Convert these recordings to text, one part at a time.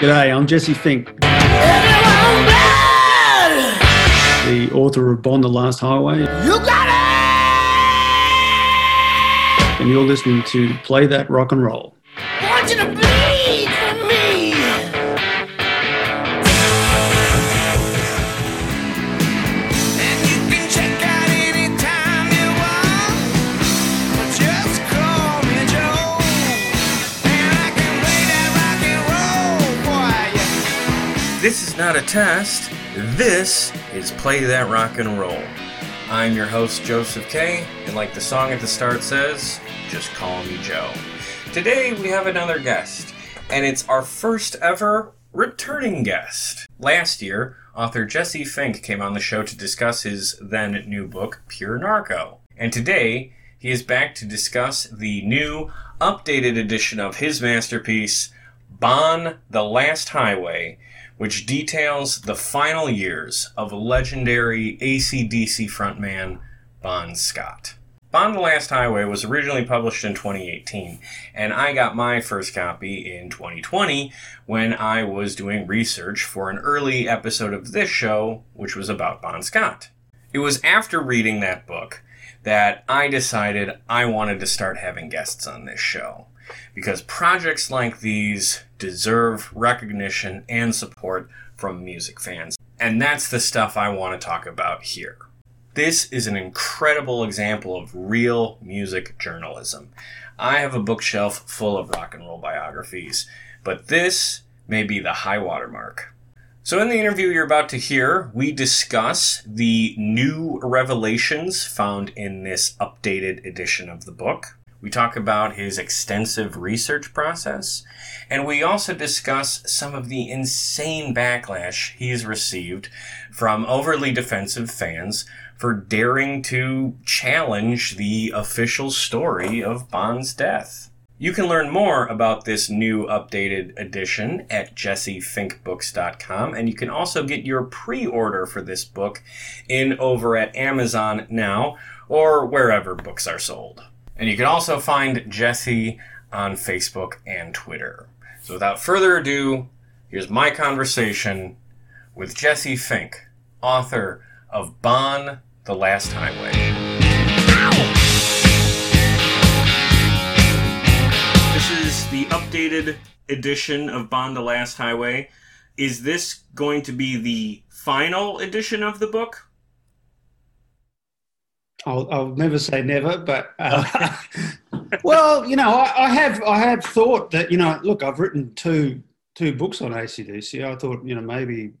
G'day, I'm Jesse Fink, the author of Bon the Last Highway. You got it! And you're listening to Play That Rock and Roll. This is not a test. This is Play That Rock and Roll. I'm your host, Joseph K., and like the song at the start says, just call me Joe. Today we have another guest, and it's our first ever returning guest. Last year, author Jesse Fink came on the show to discuss his then new book, Pure Narco. And today, he is back to discuss the new, updated edition of his masterpiece, Bon the Last Highway, which details the final years of legendary ACDC frontman Bon Scott. Bon the Last Highway was originally published in 2018, and I got my first copy in 2020 when I was doing research for an early episode of this show, which was about Bon Scott. It was after reading that book that I decided I wanted to start having guests on this show because projects like these deserve recognition and support from music fans. And that's the stuff I want to talk about here. This is an incredible example of real music journalism. I have a bookshelf full of rock and roll biographies, but this may be the high watermark. So, in the interview you're about to hear, we discuss the new revelations found in this updated edition of the book. We talk about his extensive research process, and we also discuss some of the insane backlash he's received from overly defensive fans for daring to challenge the official story of Bon's death. You can learn more about this new updated edition at jessefinkbooks.com, and you can also get your pre order for this book in over at Amazon now or wherever books are sold. And you can also find Jesse on Facebook and Twitter. So without further ado, here's my conversation with Jesse Fink, author of Bon the Last Highway. This is the updated edition of Bon the Last Highway. Is this going to be the final edition of the book? I'll, I'll never say never, but uh, well, you know, I, I, have I have thought that you know, look, I've written two two books on ACDC. I thought you know maybe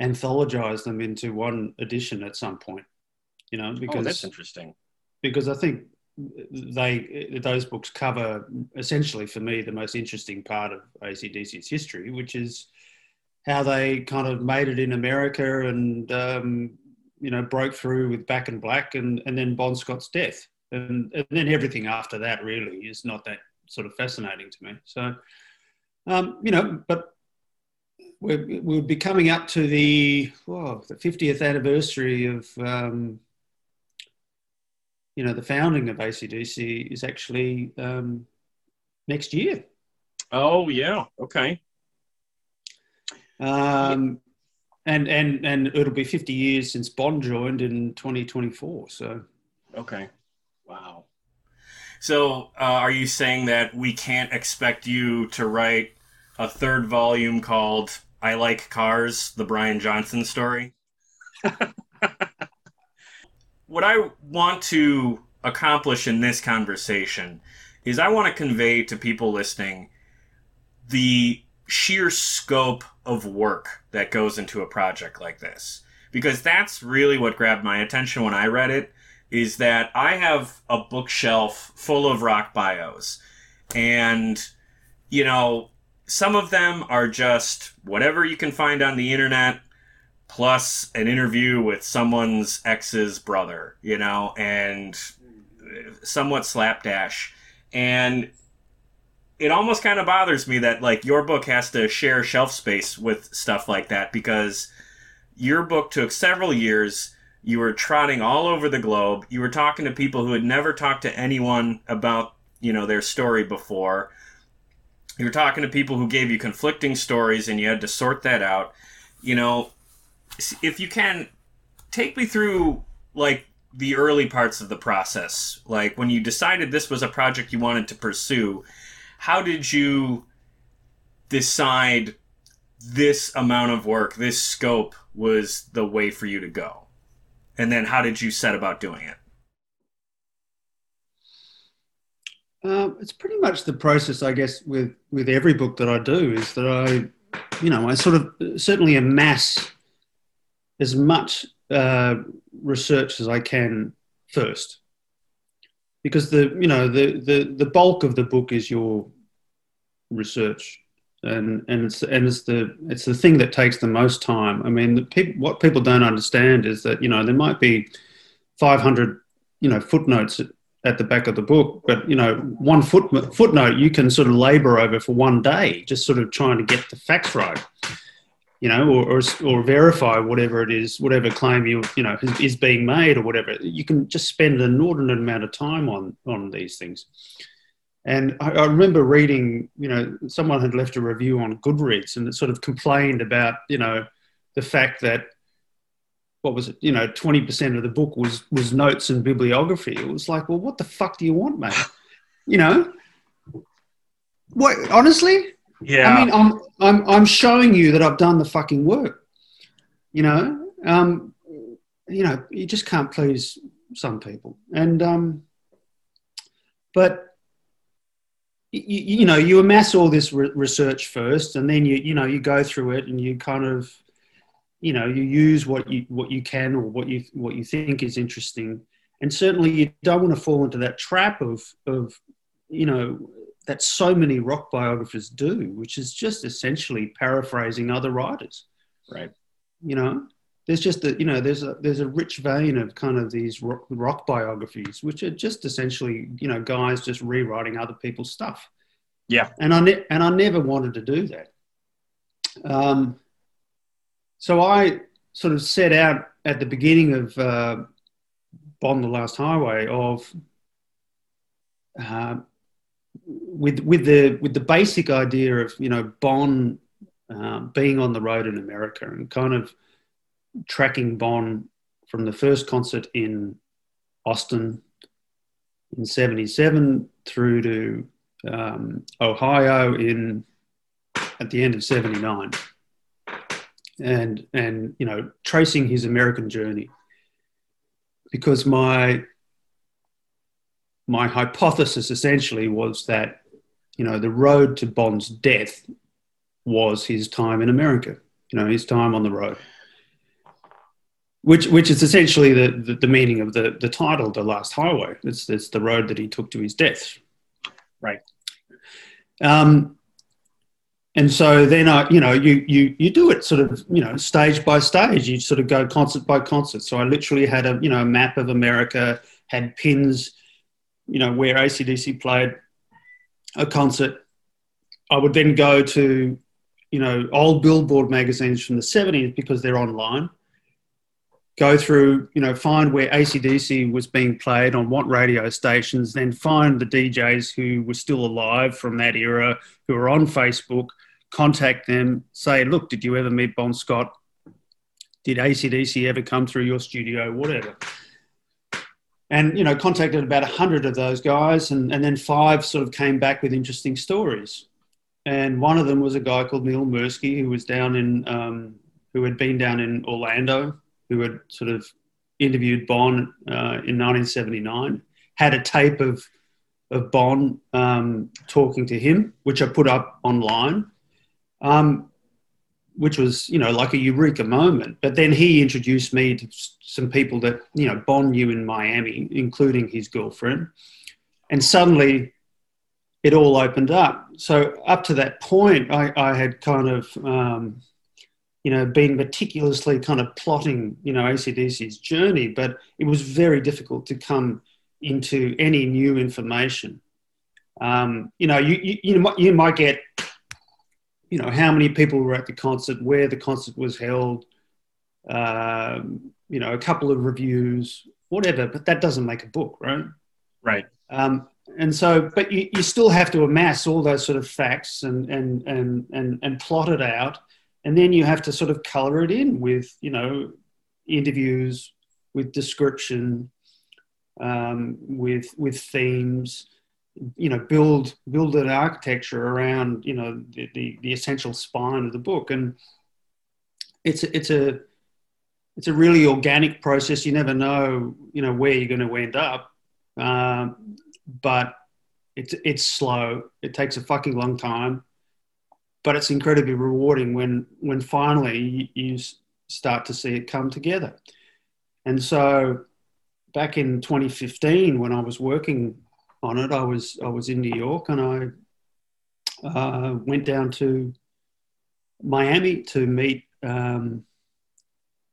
anthologize them into one edition at some point. You know, because oh, that's interesting. Because I think they those books cover essentially for me the most interesting part of ACDC's history, which is how they kind of made it in America and um, you know, broke through with Back in Black and, and then Bon Scott's death. And, and then everything after that really is not that sort of fascinating to me. So, um, you know, but we're, we'll be coming up to the, oh, the 50th anniversary of, um, you know, the founding of ACDC is actually um, next year. Oh, yeah. Okay. Um, and and and it'll be 50 years since Bon joined in 2024. So, okay, wow. So, uh, are you saying that we can't expect you to write a third volume called "I Like Cars: The Brian Johnson Story"? what I want to accomplish in this conversation is I want to convey to people listening the sheer scope of work that goes into a project like this. Because that's really what grabbed my attention when I read it is that I have a bookshelf full of rock bios. And you know some of them are just whatever you can find on the internet plus an interview with someone's ex's brother you know and somewhat slapdash. And it almost kind of bothers me that like your book has to share shelf space with stuff like that because your book took several years you were trotting all over the globe you were talking to people who had never talked to anyone about you know their story before You were talking to people who gave you conflicting stories and you had to sort that out. You know, if you can take me through like the early parts of the process, like when you decided this was a project you wanted to pursue, how did you decide this amount of work, this scope was the way for you to go? And then how did you set about doing it? Um, it's pretty much the process, I guess, with with every book that I do is that I, you know, I sort of certainly amass as much uh, research as I can first, because the you know the the the bulk of the book is your research, and and it's and it's the it's the thing that takes the most time. I mean, people, what people don't understand is that you know there might be 500 you know footnotes at the back of the book. But you know, one foot, footnote you can sort of labour over for one day, just sort of trying to get the facts right, you know, or, or, or verify whatever it is, whatever claim you you know is, is, being made or whatever. You can just spend an inordinate amount of time on on these things. And I, I remember reading, you know, someone had left a review on Goodreads and it sort of complained about, you know, the fact that what was it? You know, twenty percent of the book was was notes and bibliography. It was like, well, what the fuck do you want, mate? You know, what? Honestly, yeah. I mean, I'm I'm I'm showing you that I've done the fucking work. You know, um, you know, you just can't please some people, and um, but. You, you know, you amass all this re- research first, and then you, you know, you go through it, and you kind of you know you use what you what you can or what you what you think is interesting. And certainly you don't want to fall into that trap of of you know that so many rock biographers do which is just essentially paraphrasing other writers. Right. You know there's just a you know there's a there's a rich vein of kind of these rock, rock biographies which are just essentially you know guys just rewriting other people's stuff. Yeah. And i ne- and i never wanted to do that. Um so I sort of set out at the beginning of uh, the Last Highway, of uh, with with the with the basic idea of you know Bon uh, being on the road in America and kind of tracking Bon from the first concert in Austin in '77 through to um, Ohio in at the end of '79 and and you know tracing his American journey. Because my my hypothesis essentially was that you know the road to Bon's death was his time in America you know his time on the road which which is essentially the, the, the meaning of the the title the last highway it's it's the road that he took to his death right um and so then I, you know, you you you do it sort of, you know, stage by stage. You sort of go concert by concert. So I literally had a, you know, a map of America, had pins, you know, where ACDC played a concert. I would then go to, you know, old Billboard magazines from the 70s because they're online. Go through, you know, find where ACDC was being played on what radio stations, then find the DJs who were still alive from that era, who are on Facebook contact them, say, look, did you ever meet Bon Scott? Did ACDC ever come through your studio? Whatever. And, you know, contacted about a hundred of those guys and, and then five sort of came back with interesting stories. And one of them was a guy called Neil Mursky who was down in, um, who had been down in Orlando, who had sort of interviewed Bon uh, in 1979, had a tape of, of Bon um, talking to him, which I put up online um, which was you know like a eureka moment. But then he introduced me to some people that you know Bon knew in Miami, including his girlfriend, and suddenly it all opened up. So up to that point, I, I had kind of um, you know been meticulously kind of plotting you know ACDC's journey, but it was very difficult to come into any new information. Um, you know, you, you, you, might, you might get you know, how many people were at the concert, where the concert was held, um, you know, a couple of reviews, whatever. But that doesn't make a book, right? Right. Um, and so, but you, you still have to amass all those sort of facts and, and, and, and, and plot it out. And then you have to sort of color it in with, you know, interviews, with description, um, with, with themes, you know, build, build an architecture around, you know, the, the, the essential spine of the book. And it's, it's a, it's a really organic process. You never know, you know, where you're going to end up. Um, but it's it's slow. It takes a fucking long time, but it's incredibly rewarding when when finally you start to see it come together. And so, back in 2015, when I was working on it, I was I was in New York and I uh, went down to Miami to meet um,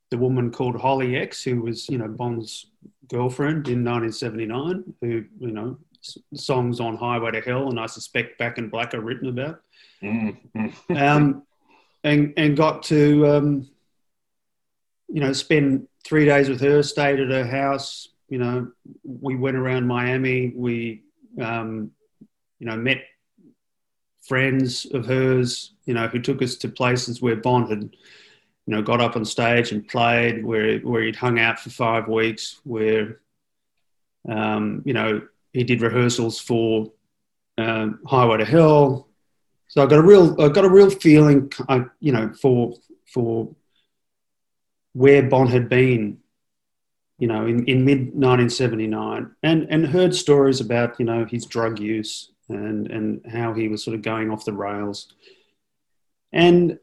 the woman called Holly X, who was you know Bon's girlfriend in 1979, who, you know, songs on Highway to Hell and I suspect Back in Black are written about. Mm-hmm. um, and, and got to, um, you know, spend three days with her, stayed at her house. You know, we went around Miami. We, um, you know, met friends of hers, you know, who took us to places where Bon had, you know, got up on stage and played, where where he'd hung out for five weeks, where, um, you know, he did rehearsals for um, Highway to Hell. So I got a real, I got a real feeling, uh, you know, for for where Bon had been, you know, in, in mid 1979, and and heard stories about, you know, his drug use and and how he was sort of going off the rails, and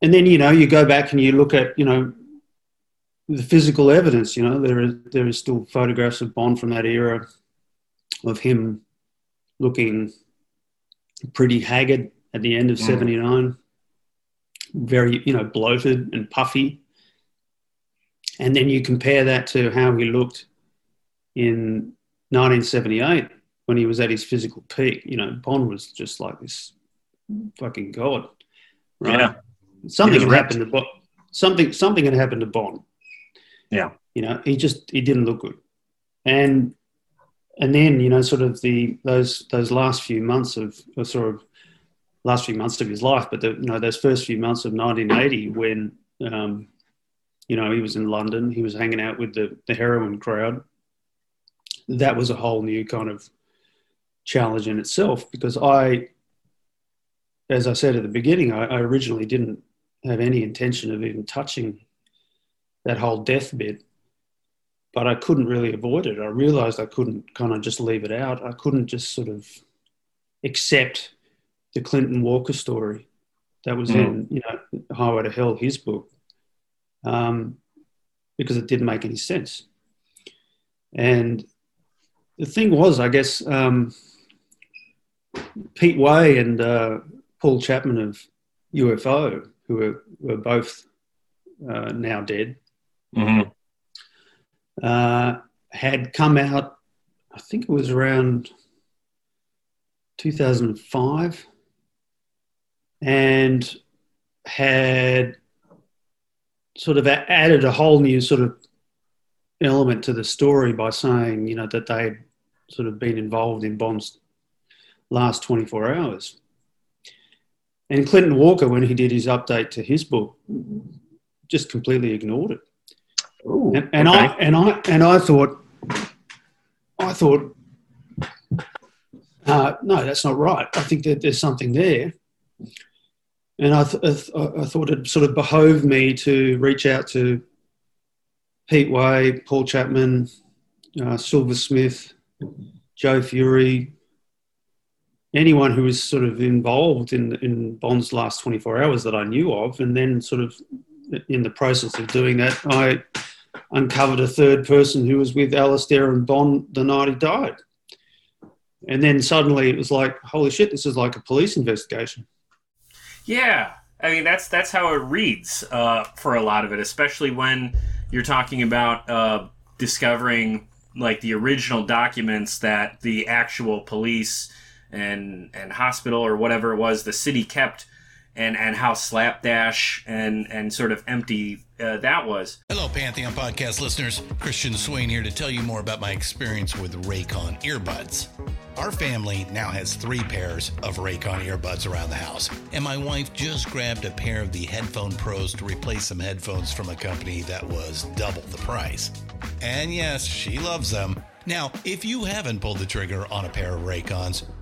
and then you know you go back and you look at you know the physical evidence. You know there is there is still photographs of Bon from that era, of him looking pretty haggard at the end of mm. '79, very you know bloated and puffy. And then you compare that to how he looked in 1978 when he was at his physical peak. You know, Bon was just like this fucking god, right? Yeah something had happened to Bon. Something something had happened to Bon. Yeah, you know, he just he didn't look good, and and then you know, sort of the those those last few months of sort of last few months of his life, but the, you know those first few months of 1980 when um, you know he was in London, he was hanging out with the the heroin crowd. That was a whole new kind of challenge in itself because I, as I said at the beginning, I, I originally didn't have any intention of even touching that whole death bit. But I couldn't really avoid it. I realized I couldn't kind of just leave it out. I couldn't just sort of accept the Clinton Walker story that was mm. in, you know, Highway to Hell, his book, um, because it didn't make any sense. And the thing was, I guess, um, Pete Way and uh, Paul Chapman of UFO who were, were both uh, now dead, mm-hmm. Uh, had come out, I think it was around 2005, and had sort of added a whole new sort of element to the story by saying, you know, that they'd sort of been involved in Bon's last 24 hours. And Clinton Walker, when he did his update to his book, just completely ignored it. Ooh, and, and okay. I and I and I thought, I thought, uh, no, that's not right. I think that there's something there. And I, th- I thought it sort of behoved me to reach out to Pete Way, Paul Chapman, uh, Silver Smith, Joe Fury, anyone who was sort of involved in in Bon's last 24 hours that I knew of, and then sort of in the process of doing that, I uncovered a third person who was with Alastair and Bon the night he died. And then suddenly it was like, holy shit, this is like a police investigation. Yeah, I mean that's that's how it reads uh, for a lot of it, especially when you're talking about uh, discovering like the original documents that the actual police and and hospital or whatever it was the city kept and and how slapdash and and sort of empty uh, that was. Hello, Pantheon podcast listeners. Christian Swain here to tell you more about my experience with Raycon earbuds. Our family now has three pairs of Raycon earbuds around the house, and my wife just grabbed a pair of the Headphone Pros to replace some headphones from a company that was double the price. And yes, she loves them. Now, if you haven't pulled the trigger on a pair of Raycons,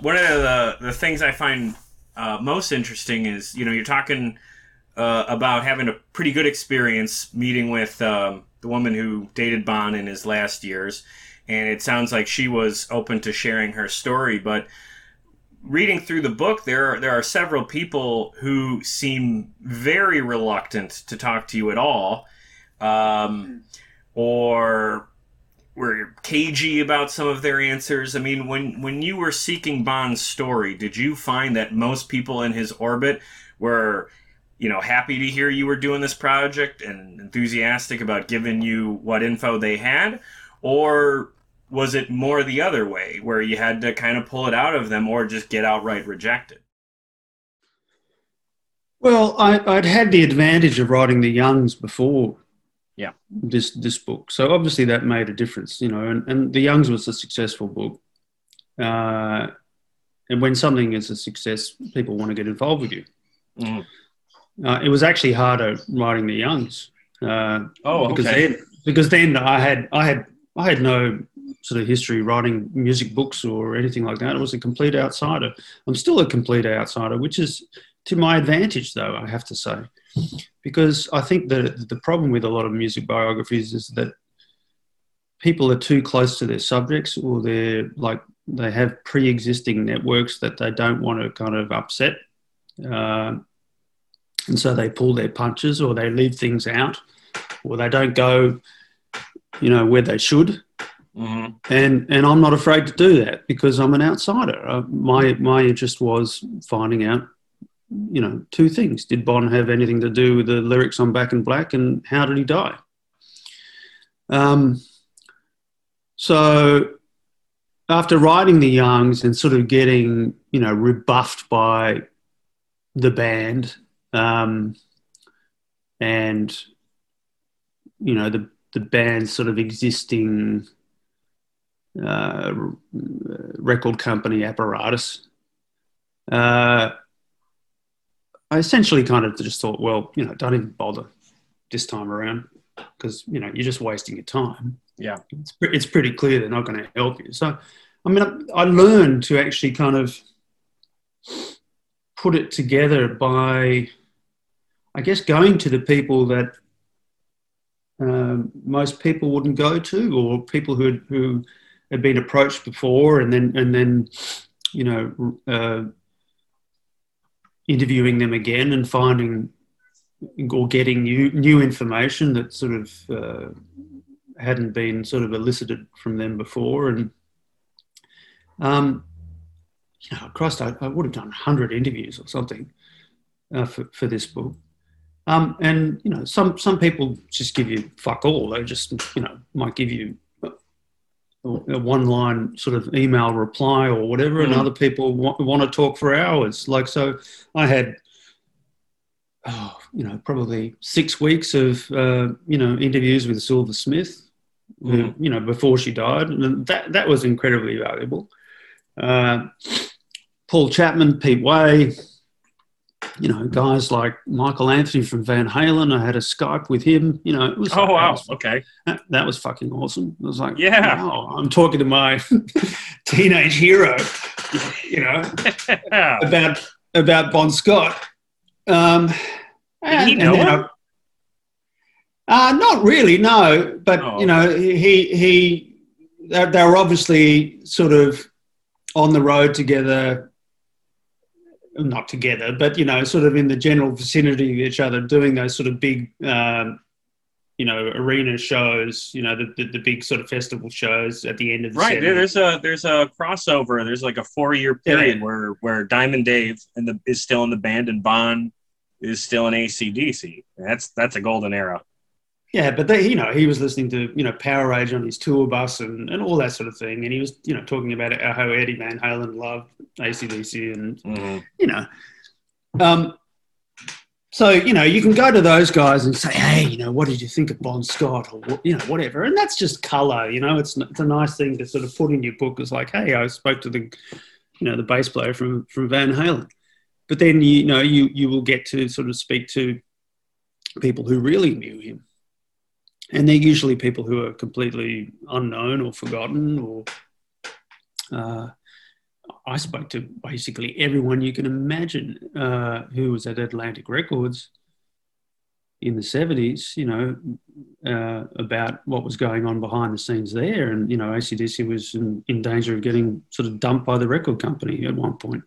One of the the things I find uh, most interesting is you know you're talking uh, about having a pretty good experience meeting with um, the woman who dated Bon in his last years, and it sounds like she was open to sharing her story. But reading through the book, there are, there are several people who seem very reluctant to talk to you at all, um, or were cagey about some of their answers. I mean, when when you were seeking Bon's story, did you find that most people in his orbit were, you know, happy to hear you were doing this project and enthusiastic about giving you what info they had, or was it more the other way, where you had to kind of pull it out of them, or just get outright rejected? Well, I, would had the advantage of writing the Youngs before yeah. This this book. So obviously that made a difference you know and, and the youngs was a successful book. Uh, and when something is a success people want to get involved with you. Mm. uh, it was actually harder writing the youngs uh, oh because okay. then because then i had i had i had no sort of history writing music books or anything like that. I was a complete outsider. I'm still a complete outsider which is to my advantage though i have to say because I think that the problem with a lot of music biographies is that people are too close to their subjects or they're like they have pre-existing networks that they don't want to kind of upset. Uh, and so they pull their punches or they leave things out or they don't go you know where they should. Mm-hmm. and and i'm not afraid to do that because i'm an outsider. Uh, my my interest was finding out you know, two things. Did Bon have anything to do with the lyrics on Back in Black and how did he die? Um, so after writing The Youngs and sort of getting, you know, rebuffed by the band um, and, you know, the, the band's sort of existing uh, record company apparatus, uh, I essentially kind of just thought, well, you know, don't even bother this time around because you know you're just wasting your time. Yeah, it's, it's pretty clear they're not going to help you. So, I mean, I learned to actually kind of put it together by, I guess, going to the people that um, most people wouldn't go to, or people who had, who had been approached before, and then and then, you know. Uh, interviewing them again and finding or getting new new information that sort of uh, hadn't been sort of elicited from them before. And um, you know Christ I, I would have done 100 interviews or something uh, for, for this book. Um, and you know some some people just give you fuck all. They just you know might give you a one line sort of email reply or whatever, and Mhm. other people want, want to talk for hours. Like, so I had, oh, you know, probably six weeks of, uh, you know, interviews with Silver Smith, who, Mhm. you know, before she died. And that, that was incredibly valuable. Uh, Paul Chapman, Pete Way, you know, guys like Michael Anthony from Van Halen. I had a Skype with him. You know, it was Oh that wow. was- Okay. that, that was fucking awesome. It was like, Yeah. wow, I'm talking to my teenage hero, you know, about about Bon Scott. Um, Did he know then him? I- uh, not really, no. But Oh, you know, he he they were obviously sort of on the road together. Not together, but you know, sort of in the general vicinity of each other, doing those sort of big, um, you know, arena shows. You know, the, the the big sort of festival shows at the end of the Right. 70s. There's a there's a crossover. There's like a four year period where where Diamond Dave and the is still in the band and Bon is still in ACDC. That's that's a golden era. Yeah, but they, you know, he was listening to you know Powerage on his tour bus and, and all that sort of thing, and he was you know talking about how Eddie Van Halen loved ACDC and you know, um, so you know you can go to those guys and say, hey, you know, what did you think of Bon Scott or you know whatever, and that's just color, you know, it's it's a nice thing to sort of put in your book. It's like, hey, I spoke to the you know the bass player from from Van Halen, but then you know you you will get to sort of speak to people who really knew him and they're usually people who are completely unknown or forgotten or uh, i spoke to basically everyone you can imagine uh, who was at atlantic records in the 70s you know uh, about what was going on behind the scenes there and you know acdc was in, in danger of getting sort of dumped by the record company at one point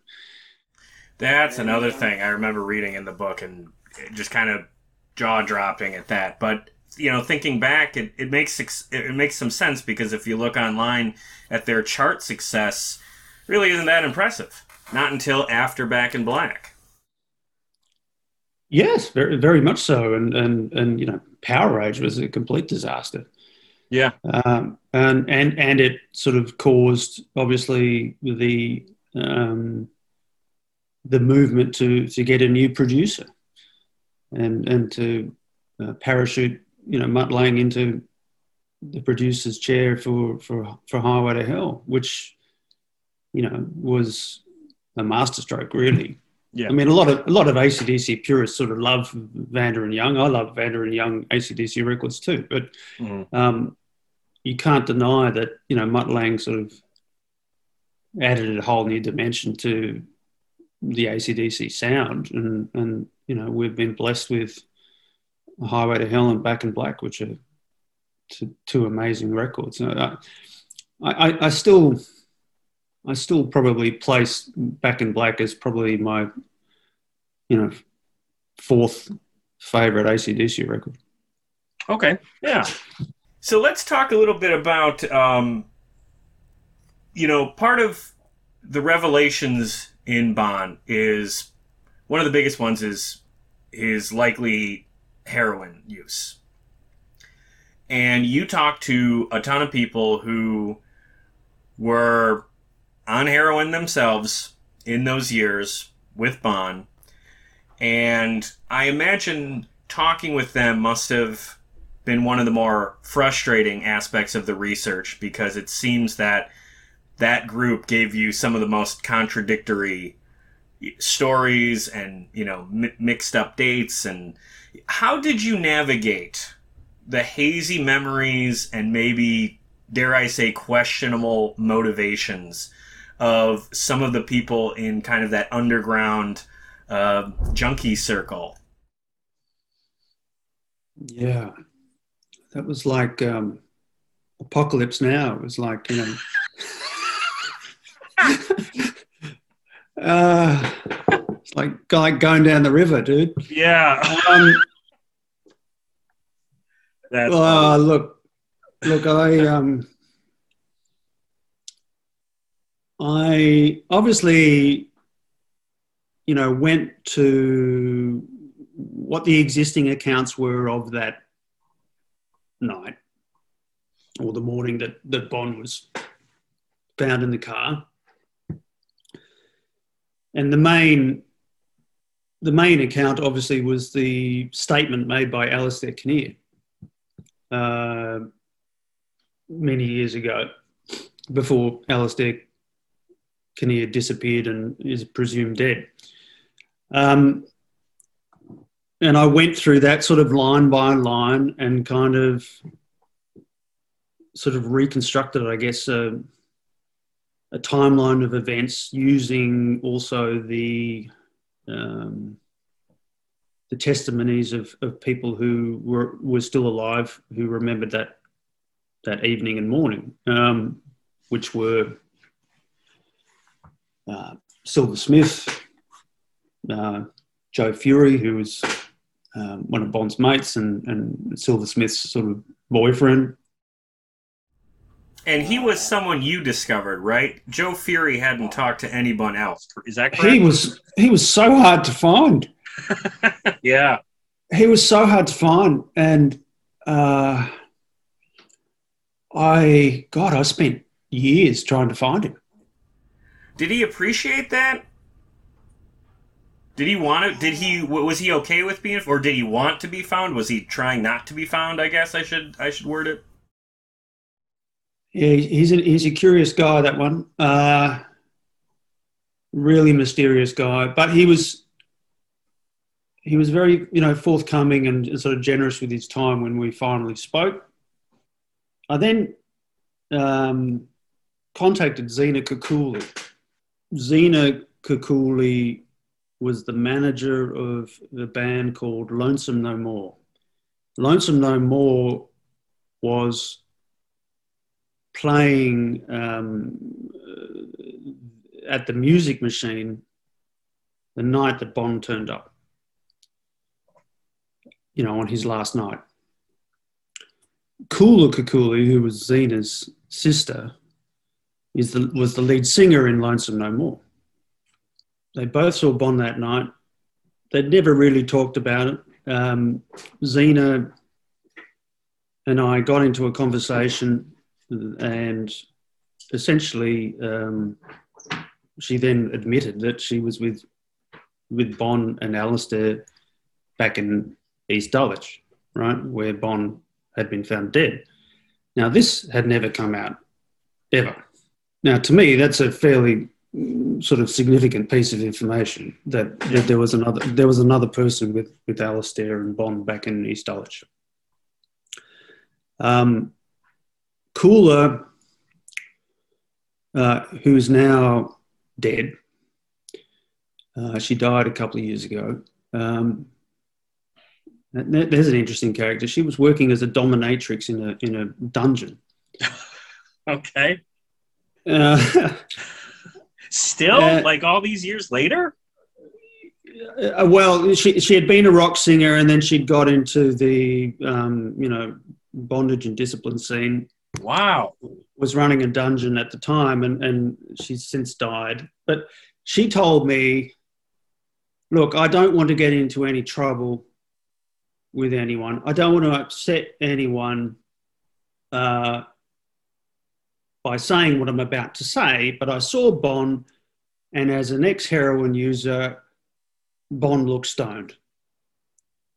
That's another thing I remember reading in the book and just kind of jaw dropping at that. But you know, thinking back, it, it makes it makes some sense because if you look online at their chart success, really isn't that impressive. Not until after Back in Black. yes very, very much so and, and, and you know Powerage was a complete disaster Yeah. um, and and and it sort of caused obviously the um, the movement to to get a new producer and and to uh, parachute you know Mutt Lange into the producer's chair for for for Highway to Hell, which you know was a masterstroke really. Yeah. I mean, a lot of a lot of ACDC purists sort of love Vanda and Young. I love Vanda and Young ACDC records too, but Mhm. um, you can't deny that you know Mutt Lange sort of added a whole new dimension to the ACDC sound, and and you know we've been blessed with Highway to Hell and Back in Black, which are two, two amazing records. I, I, I still I still probably place Back in Black as probably my you know fourth favorite ACDC record. Okay. Yeah. So let's talk a little bit about, um, you know, part of the revelations in Bon is one of the biggest ones is his likely heroin use. And you talked to a ton of people who were on heroin themselves in those years with Bon. And I imagine talking with them must have been one of the more frustrating aspects of the research because it seems that that group gave you some of the most contradictory stories and you know mi- mixed up dates and how did you navigate the hazy memories and maybe dare i say questionable motivations of some of the people in kind of that underground uh, junkie circle? Yeah, that was like um, Apocalypse Now. It was like you know, uh, like like going down the river, dude. yeah Um, that's uh, look, look, I um, I obviously, you know, went to what the existing accounts were of that night or the morning that, that Bon was found in the car. And the main the main account obviously was the statement made by Alastair Kinnear uh, many years ago, before Alastair Kinnear disappeared and is presumed dead. Um, and I went through that sort of line by line and kind of sort of reconstructed, I guess, a, a timeline of events using also the um, the testimonies of, of people who were were still alive who remembered that that evening and morning, um, which were uh, Silver Smith, uh, Joe Fury, who was um, one of Bon's mates and, and Silver Smith's sort of boyfriend. And he was someone you discovered, right? Joe Fury hadn't talked to anyone else. Is that correct? He was he was so hard to find. yeah, he was so hard to find, and uh, I God, I spent years trying to find him. Did he appreciate that? Did he want to? Did he? Was he okay with being, or did he want to be found? Was he trying not to be found? I guess I should I should word it. Yeah, he's a, he's a curious guy. That one, uh, really mysterious guy. But he was he was very you know forthcoming and sort of generous with his time when we finally spoke. I then um, contacted Zena Kakoulli. Zena Kakoulli was the manager of the band called Lonesome No More. Lonesome No More was playing um, at the music machine the night that Bon turned up, you know, on his last night. Koulla Kakoulli, who was Zena's sister, is the, was the lead singer in Lonesome No More. They both saw Bon that night. They'd never really talked about it. Um, Zena and I got into a conversation and essentially um, she then admitted that she was with with Bon and Alastair back in East Dulwich, right, where Bon had been found dead. Now this had never come out ever. Now to me, that's a fairly mm, sort of significant piece of information that, that there was another there was another person with with Alastair and Bon back in East Dulwich. Um, Koulla, uh, who's now dead, uh, she died a couple of years ago. Um, there's an interesting character. She was working as a dominatrix in a in a dungeon. okay. Uh, Still, like all these years later. Uh, well, she she had been a rock singer, and then she'd got into the um, you know bondage and discipline scene, Wow. Was running a dungeon at the time and, and she's since died. But she told me, look, I don't want to get into any trouble with anyone. I don't want to upset anyone uh, by saying what I'm about to say, but I saw Bon, and as an ex heroin user, Bon looked stoned.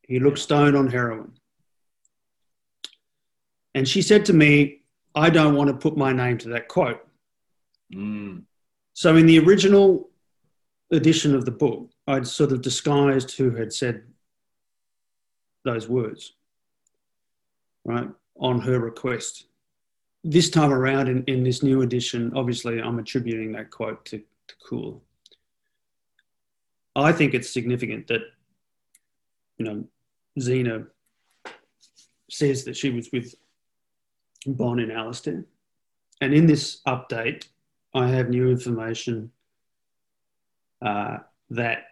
He looked stoned on heroin. And she said to me, I don't want to put my name to that quote. Mm. So in the original edition of the book, I'd sort of disguised who had said those words, right, on her request. This time around, in, in this new edition, obviously I'm attributing that quote to, to Cool. I think it's significant that, you know, Zena says that she was with Bon and Alastair. And in this update, I have new information uh, that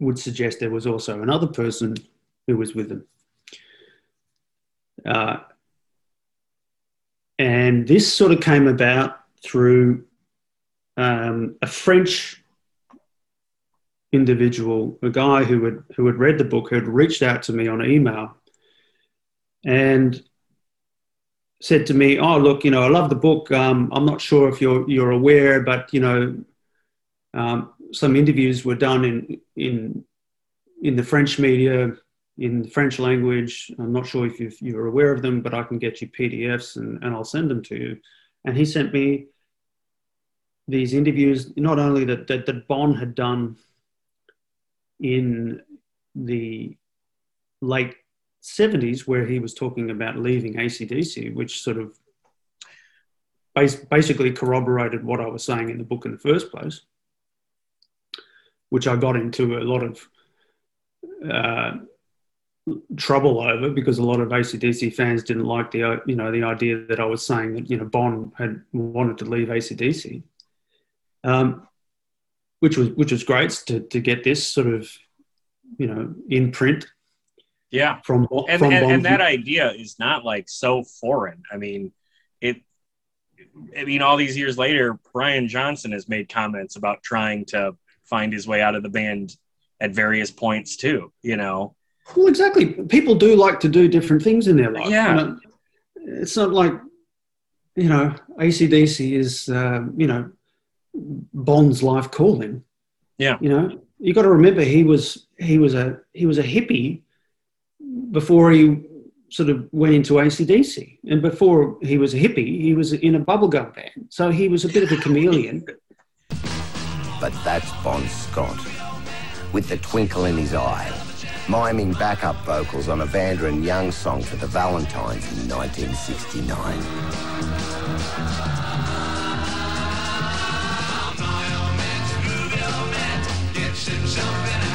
would suggest there was also another person who was with them. Uh, and this sort of came about through um, a French individual, a guy who had who had read the book, who had reached out to me on email, and said to me, "Oh, look, you know, I love the book. Um, I'm not sure if you're you're aware, but you know, um, some interviews were done in in in the French media in the French language. I'm not sure if you are aware of them, but I can get you PDFs and, and I'll send them to you." And he sent me these interviews, not only that that, that Bon had done in the late 70s, where he was talking about leaving ACDC, which sort of basically corroborated what I was saying in the book in the first place, which I got into a lot of uh, trouble over because a lot of ACDC fans didn't like the you know the idea that I was saying that you know Bon had wanted to leave ACDC, um, which was which was great to to get this sort of you know in print. Yeah, from and from and, and that idea is not like so foreign. I mean, it. I mean, all these years later, Brian Johnson has made comments about trying to find his way out of the band at various points too. You know, well, exactly. People do like to do different things in their life. Yeah. You know, it's not like, you know, ACDC is, uh, you know, Bon's life calling. Yeah. You know, you got to remember he was he was a he was a hippie before he sort of went into ACDC, and before he was a hippie, he was in a bubblegum band. So he was a bit of a chameleon. But that's Bon Scott, with the twinkle in his eye miming backup vocals on a Vanda and Young song for the Valentines in 1969.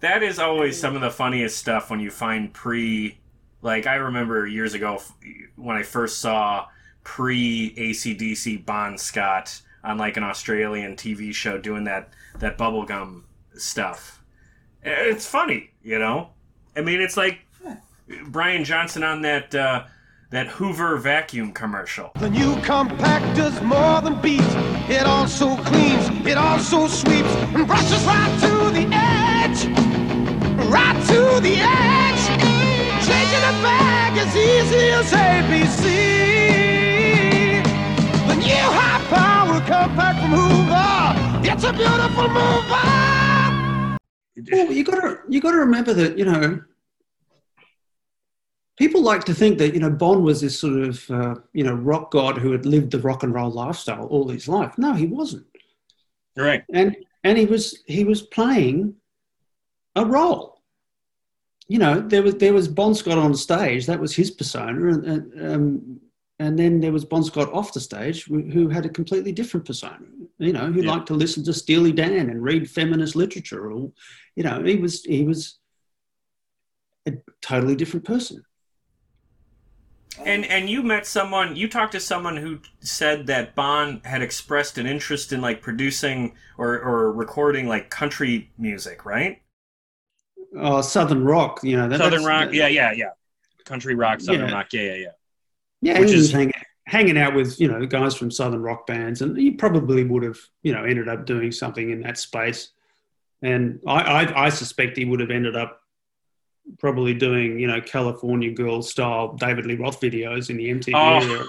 That is always some of the funniest stuff when you find pre. Like, I remember years ago when I first saw pre ACDC Bon Scott on like an Australian TV show doing that that bubblegum stuff. It's funny, you know. I mean, it's like Brian Johnson on that uh, that Hoover vacuum commercial. The new compact does more than beat. It also cleans, it also sweeps, and brushes right to the to the edge. Changing a bag as easy as ABC. The new high power compact from Hoover. It's a beautiful mover. Well, you got to you got to remember that you know people like to think that you know Bon was this sort of uh, you know rock god who had lived the rock and roll lifestyle all his life. No, he wasn't. Right. And and he was he was playing a role. You know, there was there was Bon Scott on stage. That was his persona, and, and um, and then there was Bon Scott off the stage who had a completely different persona, you know, who yeah. liked to listen to Steely Dan and read feminist literature. Or, you know, he was, he was a totally different person. And and you met someone, you talked to someone who said that Bon had expressed an interest in like producing or, or recording like country music, right? Oh, Southern rock, you know. That, Southern rock, yeah, yeah, yeah. Country rock, Southern yeah. rock, yeah, yeah, yeah. Yeah, which is hanging, hanging out with you know guys from southern rock bands, and he probably would have you know ended up doing something in that space. And I, I, I suspect he would have ended up probably doing you know California Girl style David Lee Roth videos in the MTV oh.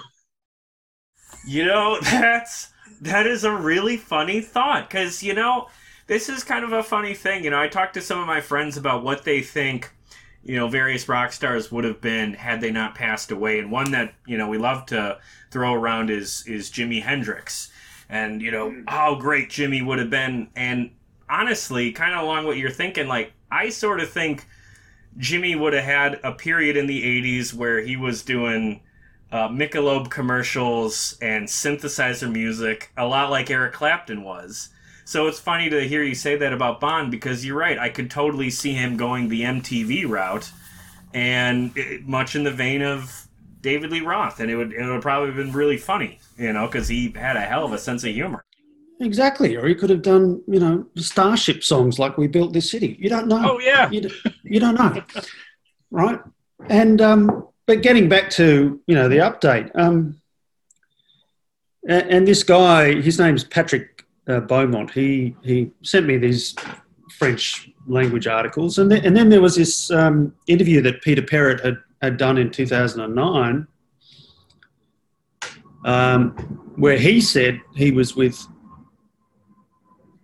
You know that's that is a really funny thought because you know this is kind of a funny thing. You know, I talked to some of my friends about what they think you know various rock stars would have been had they not passed away. And one that you know we love to throw around is is Jimi Hendrix. And you know how great Jimi would have been. And honestly kind of along what you're thinking like I sort of think Jimi would have had a period in the 80s where he was doing uh, Michelob commercials and synthesizer music a lot like Eric Clapton was so it's funny to hear you say that about Bon because you're right. I could totally see him going the MTV route, and it, much in the vein of David Lee Roth, and it would it would probably have been really funny, you know, because he had a hell of a sense of humor. Exactly, or he could have done, you know, Starship songs like "We Built This City." You don't know. Oh yeah, you, you don't know, right? And um, but getting back to you know the update, um, and, and this guy, his name's Patrick uh, Beaumont, he he sent me these French language articles, and then, and then there was this um, interview that Peter Perrett had had done in 2009, um, where he said he was with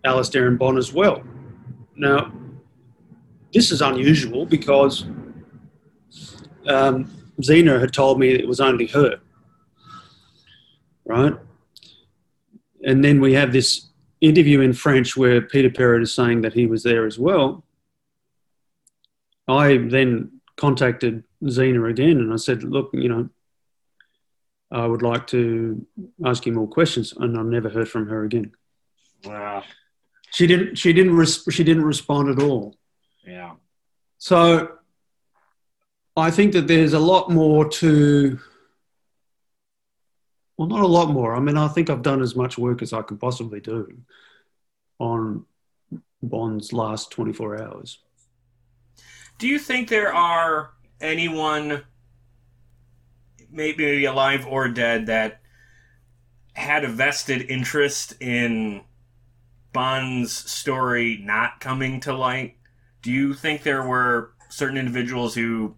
Alastair and Bon as well. Now, this is unusual because um, Zena had told me it was only her, right? And then we have this interview in French where Peter Perrett is saying that he was there as well. I then contacted Zena again and I said, look, you know, I would like to ask you more questions, and I've never heard from her again. Wow. She didn't. She didn't. Res- she didn't respond at all. Yeah. So I think that there's a lot more to. Well, not a lot more. I mean, I think I've done as much work as I could possibly do on Bon's last 24 hours. Do you think there are anyone, maybe alive or dead, that had a vested interest in Bon's story not coming to light? Do you think there were certain individuals who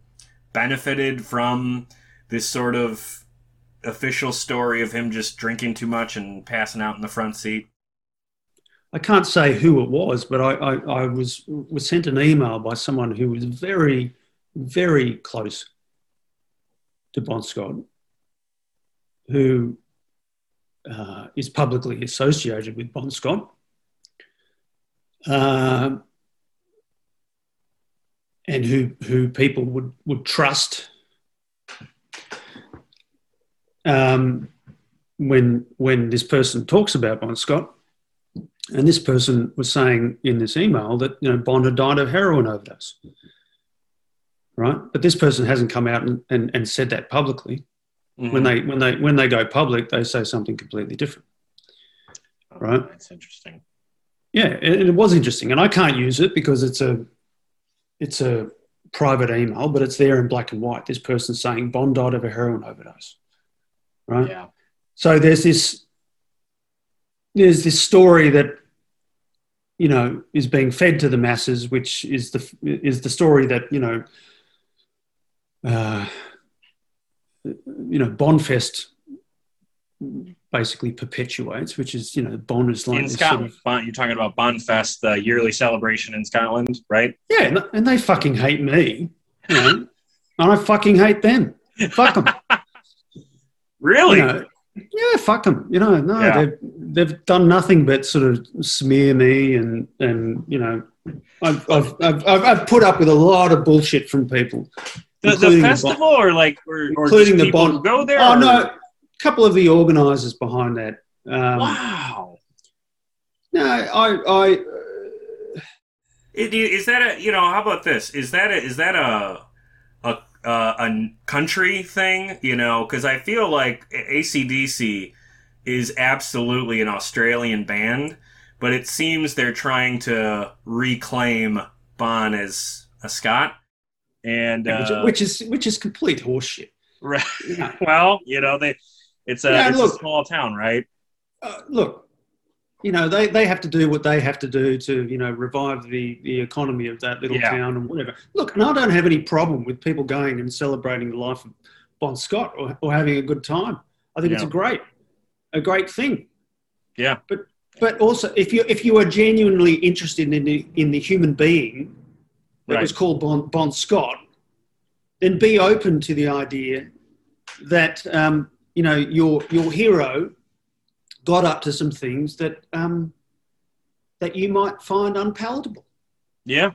benefited from this sort of official story of him just drinking too much and passing out in the front seat? I can't say who it was, but I, I, I was was sent an email by someone who was very, very close to Bon Scott, who uh, is publicly associated with Bon Scott. Uh, and who, who people would, would trust um, when, when this person talks about Bon Scott. And this person was saying in this email that you know Bon had died of heroin overdose, right? But this person hasn't come out and, and, and said that publicly. Mhm. When they when they when they go public, they say something completely different. right. That's interesting. Yeah, it, it was interesting, and I can't use it because it's a it's a private email, but it's there in black and white. This person saying Bon died of a heroin overdose, right? Yeah. So there's this there's this story that you know is being fed to the masses, which is the is the story that you know uh, you know Bonfest basically perpetuates, which is you know Bon is like in this sort Scotland. of- You're talking about Bonfest, the yearly celebration in Scotland, right? yeah, and- and they fucking hate me, you know, and I fucking hate them. Fuck them. Really? You know, yeah, fuck them. You know, no, Yeah. they've, they've done nothing but sort of smear me and, and you know, I've, I've, I've, I've put up with a lot of bullshit from people. the, the festival, or like, or, Including the people Bon- who go there? Oh, or- no, a couple of the organisers behind that. Um, Wow. No, I, I, It, is that a you know? How about this? Is that a is that a uh, a country thing? You know, because I feel like ACDC is absolutely an Australian band, but it seems they're trying to reclaim Bon as a Scot. And which, uh, which is which is complete horseshit. right. Know, well, you know, they it's a, Yeah, it's look. a small town, right? uh, look, you know, they, they have to do what they have to do to, you know, revive the, the economy of that little Yeah. town and whatever. Look, and I don't have any problem with people going and celebrating the life of Bon Scott or, or having a good time. I think it's a great, a great thing. Yeah. But but also, if you if you are genuinely interested in the in the human being that Right. was called Bon, bon Scott, then be open to the idea that um, you know your your hero got up to some things that um, that you might find unpalatable, Yeah.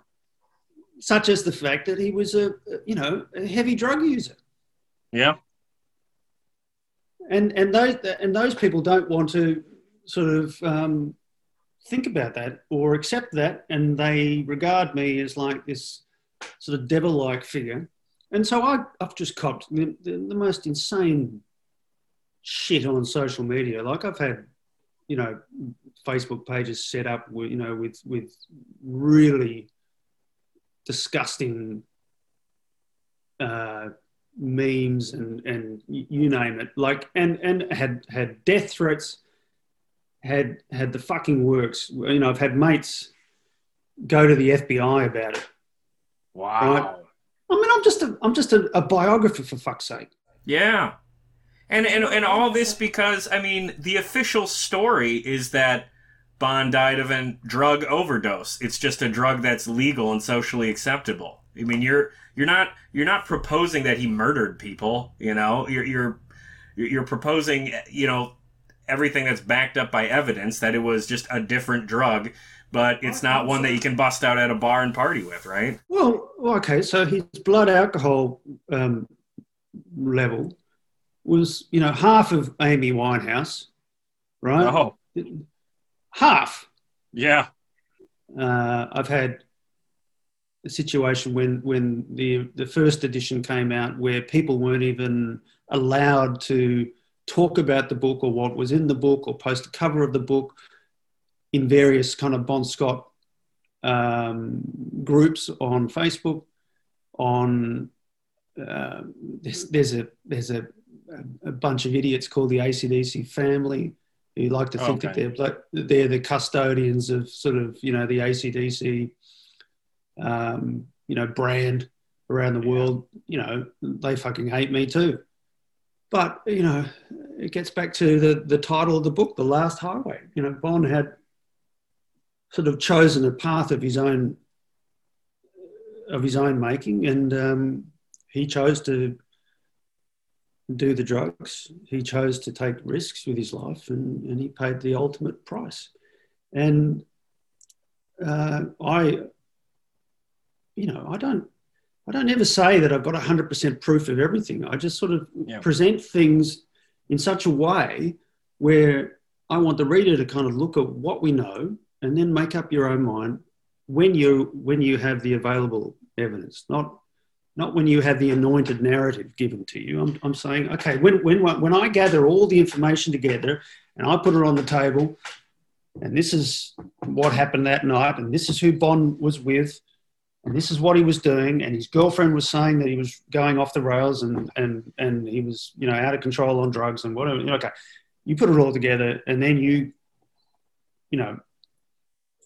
such as the fact that he was a you know a heavy drug user, Yeah. and and those and those people don't want to sort of um, think about that or accept that, and they regard me as like this sort of devil-like figure, and so I, I've just copped the, the, the most insane shit on social media. Like I've had, you know, Facebook pages set up with you know with with really disgusting uh, memes and and you name it. Like and and had had death threats, had had the fucking works. You know, I've had mates go to the FBI about it. Wow. Right. I mean, I'm just a, I'm just a, a biographer for fuck's sake. Yeah. And, and and all this because I mean the official story is that Bon died of a drug overdose. It's just a drug that's legal and socially acceptable. I mean you're you're not you're not proposing that he murdered people, you know. You're you're you're proposing, you know, everything that's backed up by evidence that it was just a different drug, but it's not one that you can bust out at a bar and party with, right? Well, okay, so his blood alcohol um, level was, you know, half of Amy Winehouse, right? Oh, Half. yeah. Uh, I've had a situation when when the the first edition came out where people weren't even allowed to talk about the book or what was in the book or post a cover of the book in various kind of Bon Scott um, groups on Facebook. On uh, there's, there's a there's a, a bunch of idiots called the ACDC family who like to think that Okay. they're like, they're the custodians of sort of you know the ACDC um, you know brand around the world. You know they fucking hate me too. But you know, it gets back to the the title of the book, "The Last Highway." You know, Bon had sort of chosen a path of his own of his own making, and um, he chose to do the drugs. He chose to take risks with his life, and, and he paid the ultimate price. And uh, I, you know, I don't, I don't ever say that I've got hundred percent proof of everything. I just sort of Yeah. present things in such a way where I want the reader to kind of look at what we know and then make up your own mind when you when you have the available evidence, not not when you have the anointed narrative given to you. I'm, I'm saying, okay, when, when, when I gather all the information together and I put it on the table, and this is what happened that night, and this is who Bon was with, and this is what he was doing, and his girlfriend was saying that he was going off the rails and, and, and he was, you know, out of control on drugs and whatever. Okay, you put it all together, and then you, you know,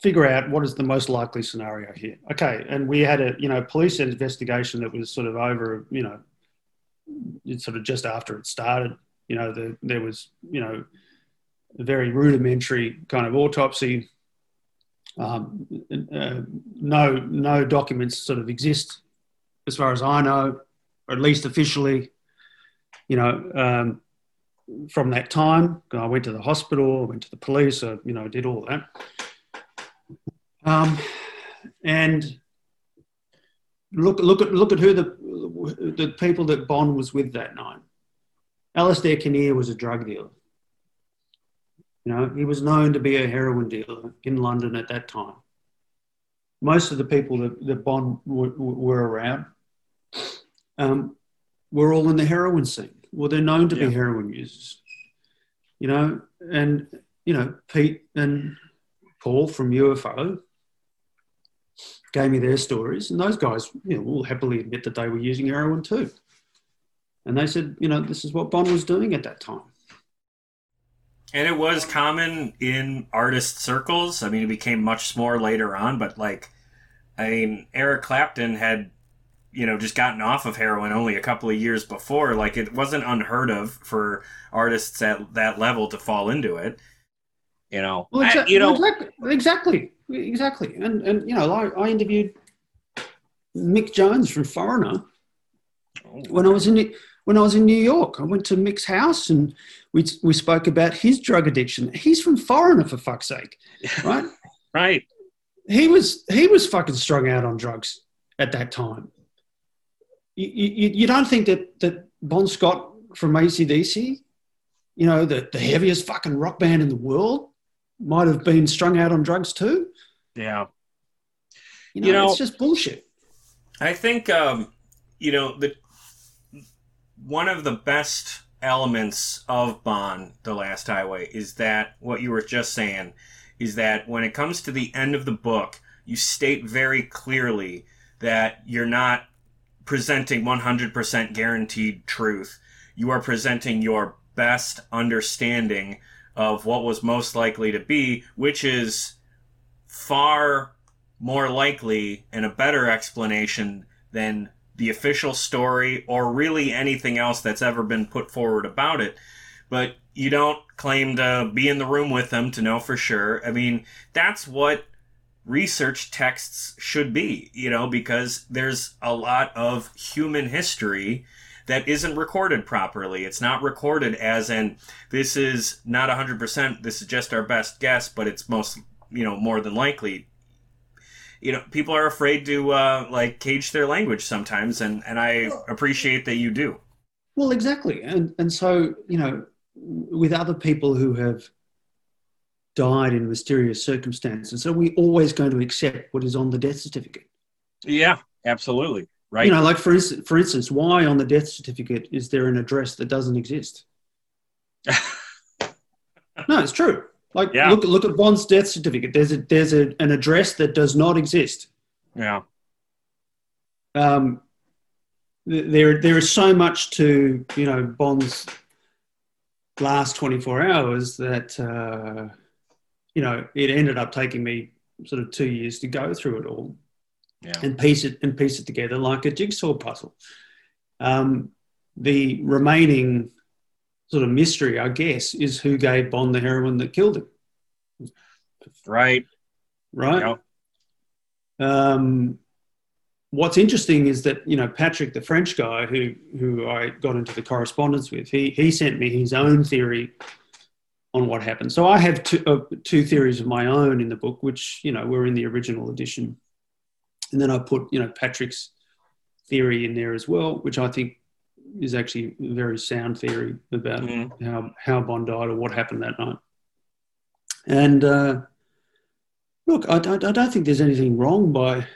figure out what is the most likely scenario here. Okay, and we had a you know police investigation that was sort of over you know it's sort of just after it started. You know, the, there was you know a very rudimentary kind of autopsy. Um, uh, no no documents sort of exist as far as I know, or at least officially. You know. Um, from that time, I went to the hospital, I went to the police, I, you know, did all that. Um, and look, look at look at who the the people that Bon was with that night. Alastair Kinnear was a drug dealer. You know, he was known to be a heroin dealer in London at that time. Most of the people that, that Bon w- w- were around um, were all in the heroin scene. Well, they're known to Yeah. be heroin users. You know, and you know Pete and Paul from UFO gave me their stories, and those guys, you know, will happily admit that they were using heroin too. And they said, you know, this is what Bon was doing at that time. And it was common in artist circles. I mean, it became much more later on, but like, I mean, Eric Clapton had, you know, just gotten off of heroin only a couple of years before. Like, it wasn't unheard of for artists at that level to fall into it. You know, Well, I- you know, exactly, exactly, exactly. And and you know, I, I interviewed Mick Jones from Foreigner oh. when I was in New- when I was in New York. I went to Mick's house and we we spoke about his drug addiction. He's from Foreigner for fuck's sake, right? right? he was he was fucking strung out on drugs at that time. You, you, you don't think that that Bon Scott from ACDC, you know, the, the heaviest fucking rock band in the world, might have been strung out on drugs too? Yeah, You know, You know- it's just bullshit. I think um, you know the one of the best elements of Bon, The Last Highway, is that what you were just saying is that when it comes to the end of the book, you state very clearly that you're not presenting 100% guaranteed truth. You are presenting your best understanding of what was most likely to be, which is far more likely and a better explanation than the official story or really anything else that's ever been put forward about it. But you don't claim to be in the room with them to know for sure. I mean, that's what research texts should be, you know, because there's a lot of human history that isn't recorded properly. It's not recorded as in this is not 100%, this is just our best guess, but it's most, you know, more than likely. You know, people are afraid to uh, like cage their language sometimes, and, and I appreciate that you do. Well, exactly. And, and so, you know, with other people who have died in mysterious circumstances, are we always going to accept what is on the death certificate? Yeah, absolutely. Right. You know, like for instance, for instance, why on the death certificate is there an address that doesn't exist? no, it's true. Like Yeah. look look at Bon's death certificate. There's a there's a, an address that does not exist. yeah. Um, th- there there is so much to you know Bon's last 24 hours that uh, you know it ended up taking me sort of two years to go through it all Yeah. and piece it and piece it together like a jigsaw puzzle. Um, the remaining sort of mystery, I guess, is who gave Bon the heroin that killed him, Right. right? Yep. Um, what's interesting is that you know Patrick, the French guy who who I got into the correspondence with, he he sent me his own theory on what happened. So I have two uh, two theories of my own in the book, which you know were in the original edition, and then I put you know Patrick's theory in there as well, which I think is actually a very sound theory about Mhm. how how Bon died or what happened that night. And uh, look, I, I, I don't think there's anything wrong by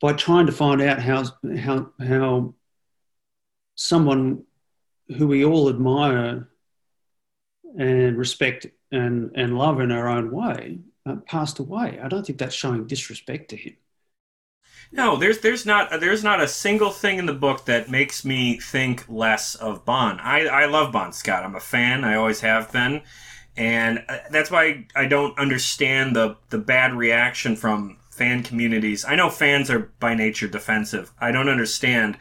by trying to find out how how how someone who we all admire and respect and and love in our own way uh, passed away. I don't think that's showing disrespect to him. No, there's there's not there's not a single thing in the book that makes me think less of Bon. I I love Bon Scott. I'm a fan. I always have been, and uh, that's why I don't understand the the bad reaction from fan communities. I know fans are by nature defensive. I don't understand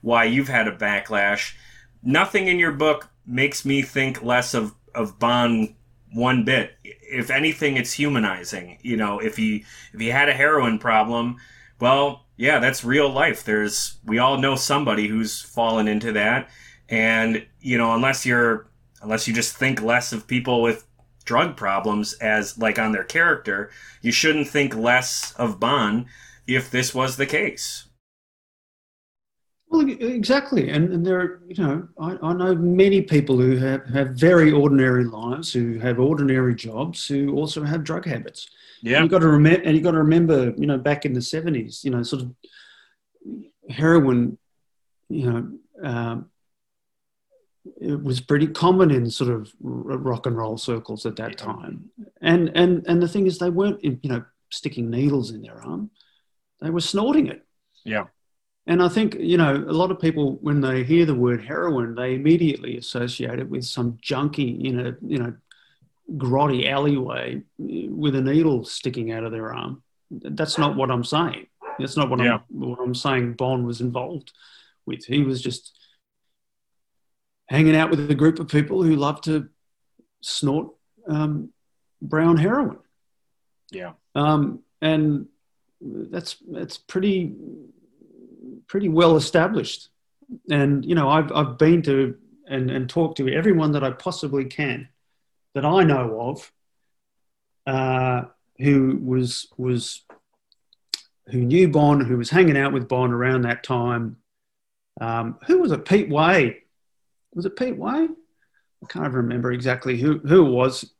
why you've had a backlash. Nothing in your book makes me think less of of Bon one bit. If anything, it's humanizing. You know, if he if he had a heroin problem, well, yeah, that's real life. There's we all know somebody who's fallen into that, and you know, unless you're unless you just think less of people with drug problems as like on their character, you shouldn't think less of Bon if this was the case. Well, exactly, and, and there, are, you know, I, I know many people who have, have very ordinary lives, who have ordinary jobs, who also have drug habits. Yeah. You got to remember, and you got to remember, you know, back in the seventies, you know, sort of heroin, you know, um, it was pretty common in sort of rock and roll circles at that time. And and and the thing is, they weren't, you know, sticking needles in their arm; they were snorting it. Yeah. And I think, you know, a lot of people, when they hear the word heroin, they immediately associate it with some junkie in a, you know, grotty alleyway with a needle sticking out of their arm. That's not what I'm saying. That's not what, Yeah. I'm, what I'm saying Bon was involved with. He was just hanging out with a group of people who love to snort um, brown heroin. Yeah. Um, and that's that's pretty pretty well established. And you know, I've I've been to and and talked to everyone that I possibly can that I know of uh, who was was who knew Bon, who was hanging out with Bon around that time. Um, who was it? Pete Way. Was it Pete Way? I can't remember exactly who who it was. It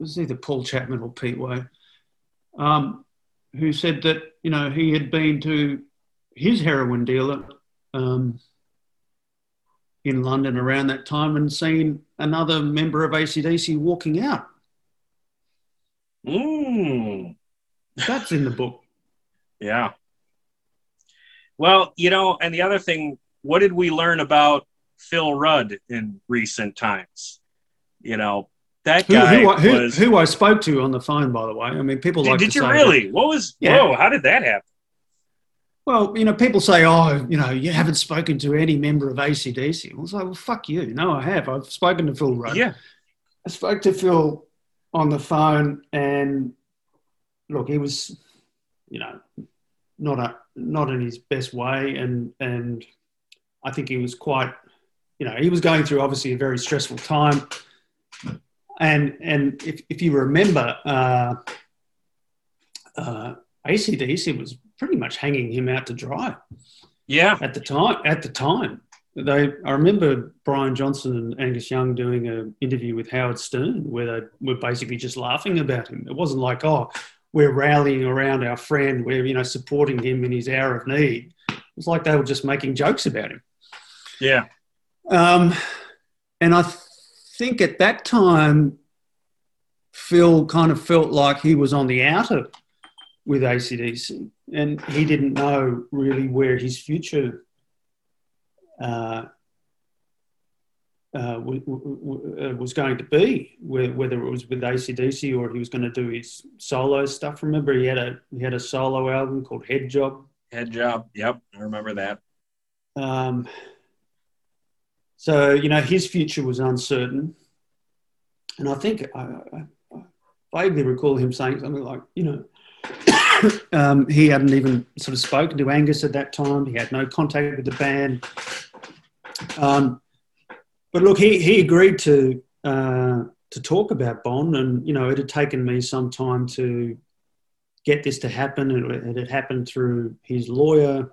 was either Paul Chapman or Pete Way, Um, who said that you know he had been to his heroin dealer um, in London around that time and seen another member of ACDC walking out. Mm. That's in the book. Yeah. Well, you know, and the other thing, what did we learn about Phil Rudd in recent times? You know, That Who, guy who, I- who, was. who I spoke to on the phone, by the way. I mean, people did like did you say that- really? What was? Yeah. Whoa! How did that happen? Well, you know, people say, oh, you know, you haven't spoken to any member of ACDC. I was like, well, fuck you. No, I have. I've spoken to Phil Rudd. Yeah. I spoke to Phil on the phone, and look, he was, you know, not a not in his best way, and and I think he was quite, you know, he was going through obviously a very stressful time, and and if if you remember, uh, uh, ACDC was pretty much hanging him out to dry Yeah. at the time. At the time, they I remember Brian Johnson and Angus Young doing an interview with Howard Stern where they were basically just laughing about him. It wasn't like, oh, we're rallying around our friend, we're you know supporting him in his hour of need. It was like they were just making jokes about him. Yeah. Um, and I think at that time, Phil kind of felt like he was on the outer with ACDC, and he didn't know really where his future uh, uh, w- w- w- was going to be, whether it was with ACDC or he was going to do his solo stuff. Remember, he had a he had a solo album called Head Job. Head job. Yep. I remember that. Um, so you know his future was uncertain, and I think I, I, I vaguely recall him saying something like, you know, um, he hadn't even sort of spoken to Angus at that time. He had no contact with the band. Um, but look, he he agreed to uh, to talk about Bon, and you know it had taken me some time to get this to happen. It, it had happened through his lawyer.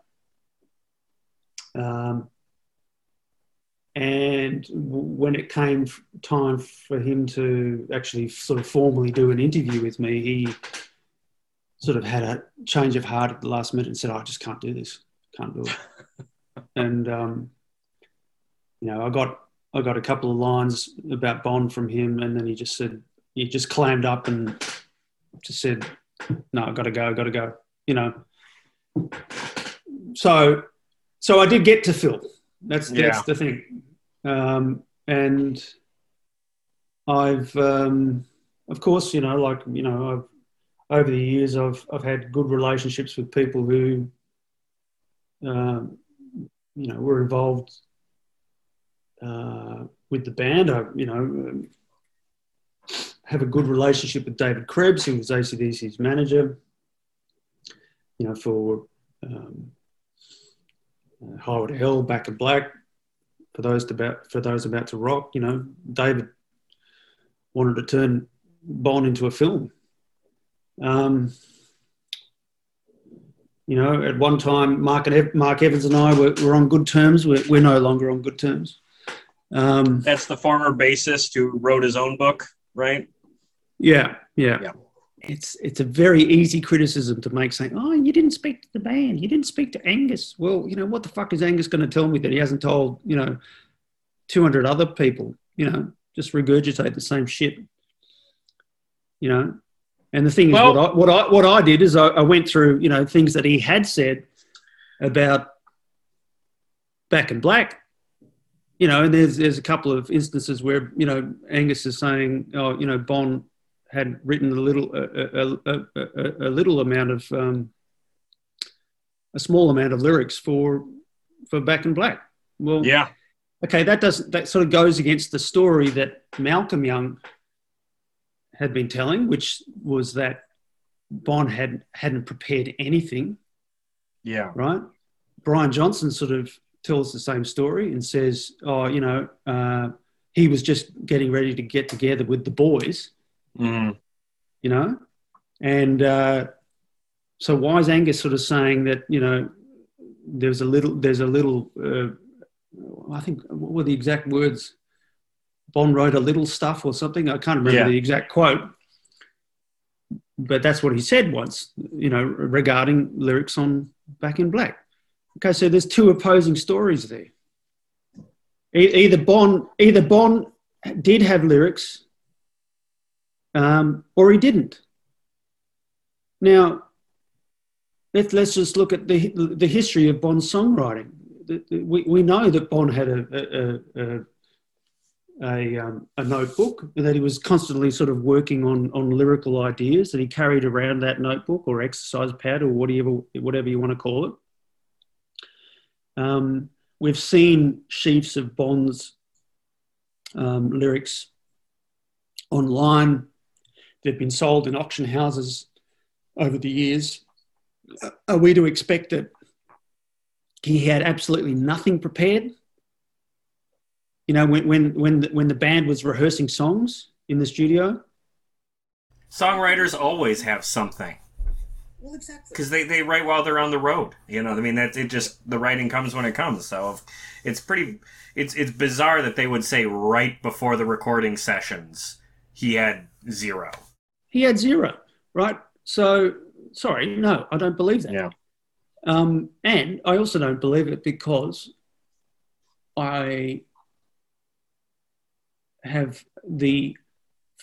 Um, and when it came time for him to actually sort of formally do an interview with me, he sort of had a change of heart at the last minute and said, "I just can't do this. Can't do it." and um, you know, I got I got a couple of lines about Bon from him, and then he just said he just clammed up and just said, "No, I got to go. I Got to go." You know. So, so I did get to Phil. That's that's Yeah. the thing, um, and I've, um, of course, you know, like you know, I've over the years, I've I've had good relationships with people who, um, you know, were involved uh, with the band. I, you know, um, have a good relationship with David Krebs, who was ACDC's manager. You know, for um, uh, Highway to Hell, Back in Black. For those about for those about to rock, you know, David wanted to turn Bon into a film. Um, you know, at one time, Mark, and Ev- Mark Evans and I were, were on good terms. We're, we're no longer on good terms. Um, That's the former bassist who wrote his own book, right? yeah, yeah, Yeah. It's it's a very easy criticism to make, saying, "Oh, you didn't speak to the band. You didn't speak to Angus." Well, you know, what the fuck is Angus going to tell me that he hasn't told you know, two hundred other people? You know, just regurgitate the same shit. You know, and the thing is, what I what I what I did is I, I went through you know things that he had said about Back in Black. You know, and there's there's a couple of instances where you know Angus is saying, oh, you know, Bon had written a little a, a, a, a, little amount of um, a small amount of lyrics for for Back in Black. Well, Yeah. okay, that does that sort of goes against the story that Malcolm Young had been telling, which was that Bon had hadn't prepared anything, Yeah. right? Brian Johnson sort of tells the same story and says, "Oh, you know, uh, he was just getting ready to get together with the boys." Mhm. you know and uh, so why is angus sort of saying that you know there's a little there's a little uh, i think what were the exact words bon wrote a little stuff or something i can't remember Yeah. the exact quote but that's what he said once you know regarding lyrics on back in black okay so there's two opposing stories there E- either bon either bon did have lyrics um, or he didn't. Now, let's, let's just look at the, the history of Bon's songwriting. We, we know that Bond had a, a, a, a, um, a notebook that he was constantly sort of working on on lyrical ideas that he carried around that notebook or exercise pad or whatever whatever you want to call it. Um, we've seen sheafs of Bon's um, lyrics online. They've been sold in auction houses over the years. Are we to expect that he had absolutely nothing prepared? You know, when when when the, when the band was rehearsing songs in the studio. Songwriters always have something Well, exactly. because they, they write while they're on the road. You know, I mean that it just the writing comes when it comes. So it's pretty it's it's bizarre that they would say right before the recording sessions he had zero. He had zero, right? So sorry, no, I don't believe that. Yeah. Um, and I also don't believe it because I have the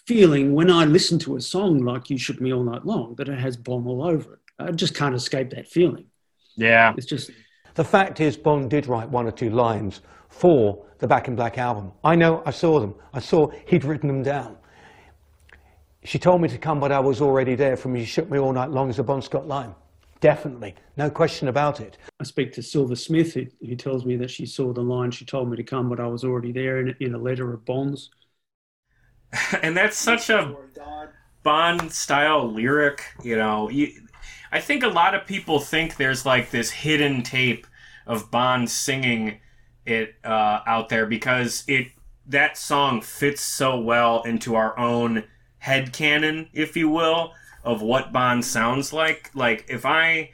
feeling when I listen to a song like You Shook Me All Night Long that it has Bon all over it. I just can't escape that feeling. Yeah. It's just, The fact is, Bon did write one or two lines for the Back in Black album. I know, I saw them. I saw he'd written them down. She told me to come, but I was already there from You Shook Me All Night Long as a Bon Scott line. Definitely. No question about it. I speak to Silver Smith, who, who tells me that she saw the line, she told me to come, but I was already there in, in a letter of Bon's. and that's such a Bon style lyric. You know, you, I think a lot of people think there's like this hidden tape of Bon singing it uh, out there because it that song fits so well into our own head canon, if you will, of what Bon sounds like. Like if I,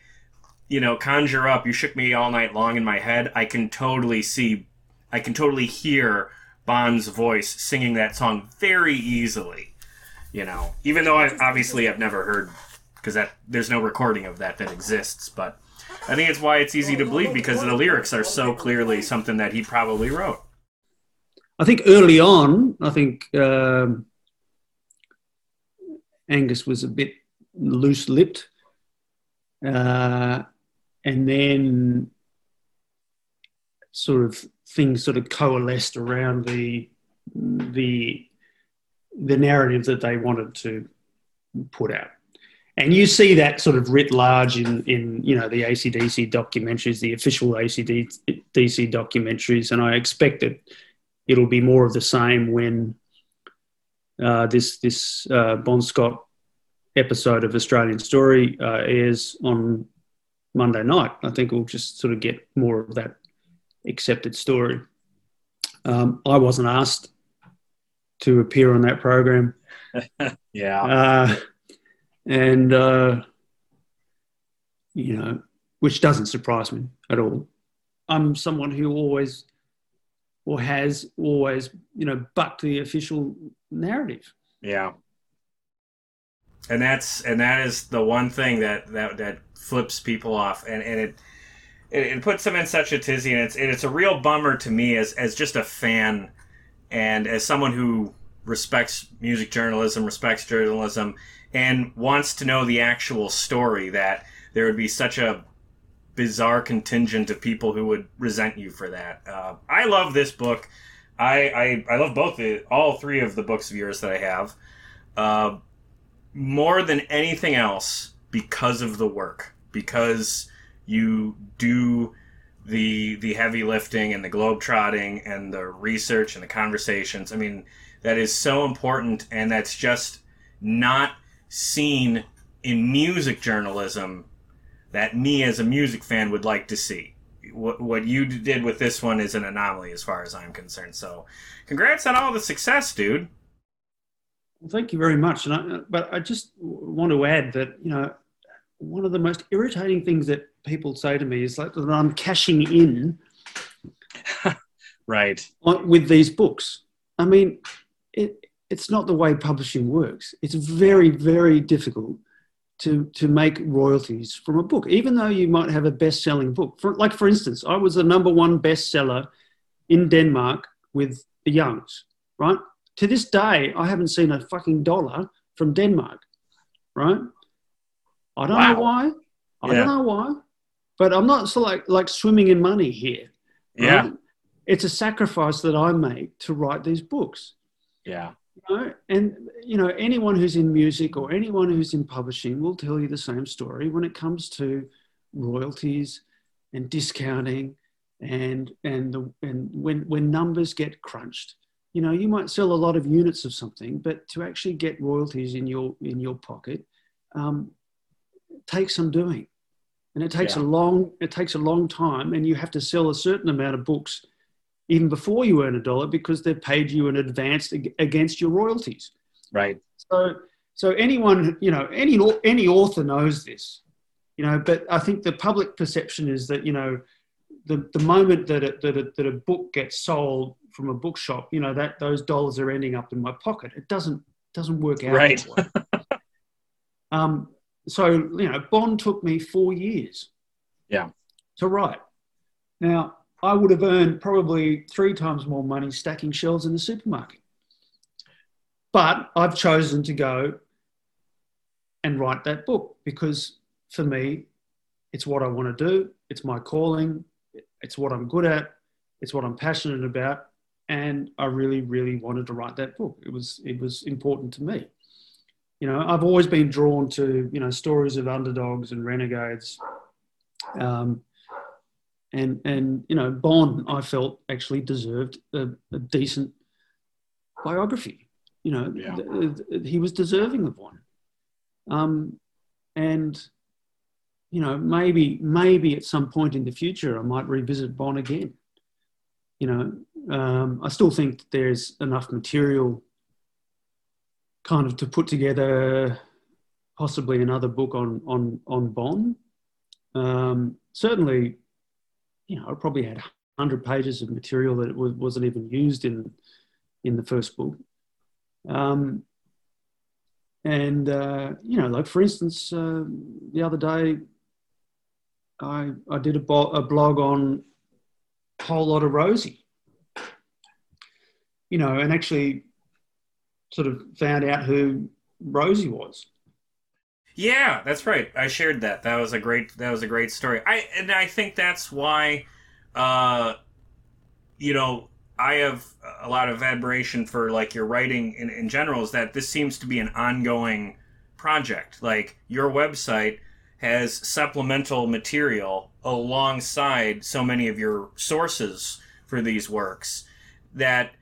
you know, conjure up "You Shook Me All Night Long" in my head, I can totally see, I can totally hear Bon's voice singing that song very easily. You know, even though I obviously I've never heard because that there's no recording of that that exists, but I think it's why it's easy to believe because the lyrics are so clearly something that he probably wrote. I think early on, I think um, Angus was a bit loose lipped. Uh, and then sort of things sort of coalesced around the the the narrative that they wanted to put out. And you see that sort of writ large in, in you know the ACDC documentaries, the official ACDC documentaries, and I expect that it'll be more of the same when uh, this this uh, Bon Scott episode of Australian Story uh, airs on Monday night. I think we'll just sort of get more of that accepted story. Um, I wasn't asked to appear on that program. Yeah. Uh, and, uh, you know, which doesn't surprise me at all. I'm someone who always or has always, you know, bucked the official narrative. Yeah. and that's and that is the one thing that that that flips people off and and it it, it puts them in such a tizzy and it's and it's a real bummer to me as as just a fan and as someone who respects music journalism respects journalism and wants to know the actual story that there would be such a bizarre contingent of people who would resent you for that. Uh, i love this book. I, I i love both the all three of the books of yours that i have. Uh, more than anything else because of the work. Because you do the the heavy lifting and the globe trotting and the research and the conversations. I mean that is so important and that's just not seen in music journalism that me as a music fan would like to see what, what you did with this one is an anomaly as far as i'm concerned so congrats on all the success dude Well, thank you very much. And I, but I just want to add that you know one of the most irritating things that people say to me is like that I'm cashing in Right. on, with these books. I mean, it, it's not the way publishing works. It's very, very difficult to to make royalties from a book, even though you might have a best-selling book. For, like, for instance, I was the number one bestseller in Denmark with the Youngs. Right to this day, I haven't seen a fucking dollar from Denmark. Right? I don't know why. I Yeah. don't know why, but I'm not so like like swimming in money here. Yeah. it's a sacrifice that I make to write these books. Yeah. You know? And you know, anyone who's in music or anyone who's in publishing will tell you the same story when it comes to royalties and discounting and and the, and when when numbers get crunched you know you might sell a lot of units of something but to actually get royalties in your in your pocket um, takes some doing and it takes Yeah. a long it takes a long time and you have to sell a certain amount of books even before you earn a dollar because they've paid you in advance against your royalties Right. so so anyone you know any any author knows this you know but i think the public perception is that you know the, the moment that, it, that, it, that a book gets sold from a bookshop you know that those dollars are ending up in my pocket it doesn't doesn't work out Right. um, so you know bon took me four years Yeah. to write now i would have earned probably three times more money stacking shelves in the supermarket but I've chosen to go and write that book because for me, it's what I want to do. It's my calling. It's what I'm good at. It's what I'm passionate about. And I really, really wanted to write that book. It was, it was important to me. You know, I've always been drawn to, you know, stories of underdogs and renegades. Um, and, and, you know, Bon, I felt actually deserved a, a decent biography you know, Yeah. th- th- he was deserving of one. Um, and, you know, maybe, maybe at some point in the future, I might revisit Bon again. You know, um, I still think there's enough material kind of to put together possibly another book on, on, on Bon. Um, certainly, you know, I probably had 100 pages of material that was, wasn't even used in, in the first book. Um, and uh, you know, like for instance, uh, the other day, I I did a, bo- a blog on a whole lot of Rosie. You know, and actually, sort of found out who Rosie was. Yeah, that's right. I shared that. That was a great. That was a great story. I and I think that's why, uh, you know, I have a lot of admiration for like your writing in, in general. Is that this seems to be an ongoing project? Like your website has supplemental material alongside so many of your sources for these works that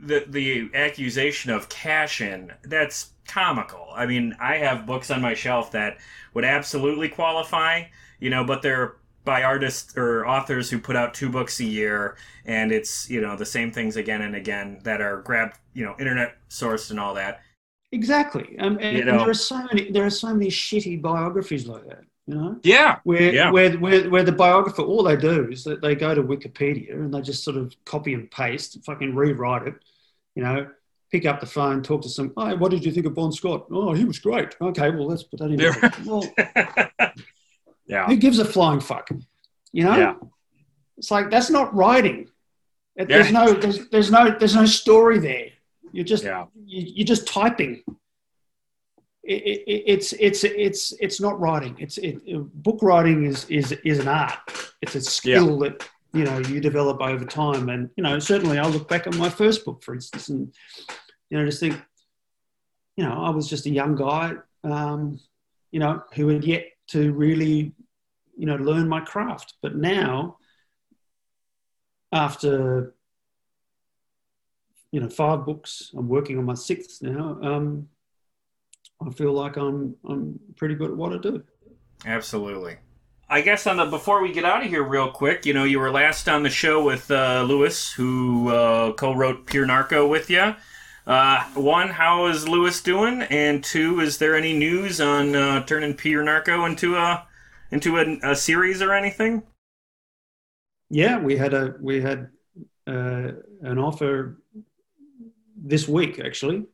the the accusation of cash in that's comical. I mean, I have books on my shelf that would absolutely qualify, you know, but they're by artists or authors who put out two books a year and it's, you know, the same things again and again that are grabbed, you know, internet sourced and all that. Exactly. Um, and, You and there are so many there are so many shitty biographies like that. You know. Yeah. where, Yeah. where, where, where the biographer, all they do is that they go to Wikipedia and they just sort of copy and paste, fucking rewrite it, you know, pick up the phone, talk to some, what did you think of Bon Scott? Oh, he was great. Okay, well, let's put that in. there. well, Yeah. who gives a flying fuck? You know? Yeah. It's like, that's not writing. It- There's no, there's, there's no, there's no story there. You're just, Yeah. you, you're just typing. It, it, it's it's it's it's not writing. It's it, book writing is is is an art. It's a skill that you know you develop over time. And you know certainly I look back at my first book, for instance, and you know just think, you know, I was just a young guy, um, you know, who had yet to really, you know, learn my craft. But now, after you know five books, I'm working on my sixth now. Um, I feel like I'm I'm pretty good at what I do. Absolutely. I guess on the before we get out of here real quick, you know, you were last on the show with uh, Lewis, who uh, co-wrote Pure Narco with you. Uh, one, how is Lewis doing? And two, is there any news on uh, turning Pure Narco into a into a, a series or anything? Yeah, we had a we had uh, an offer this week actually,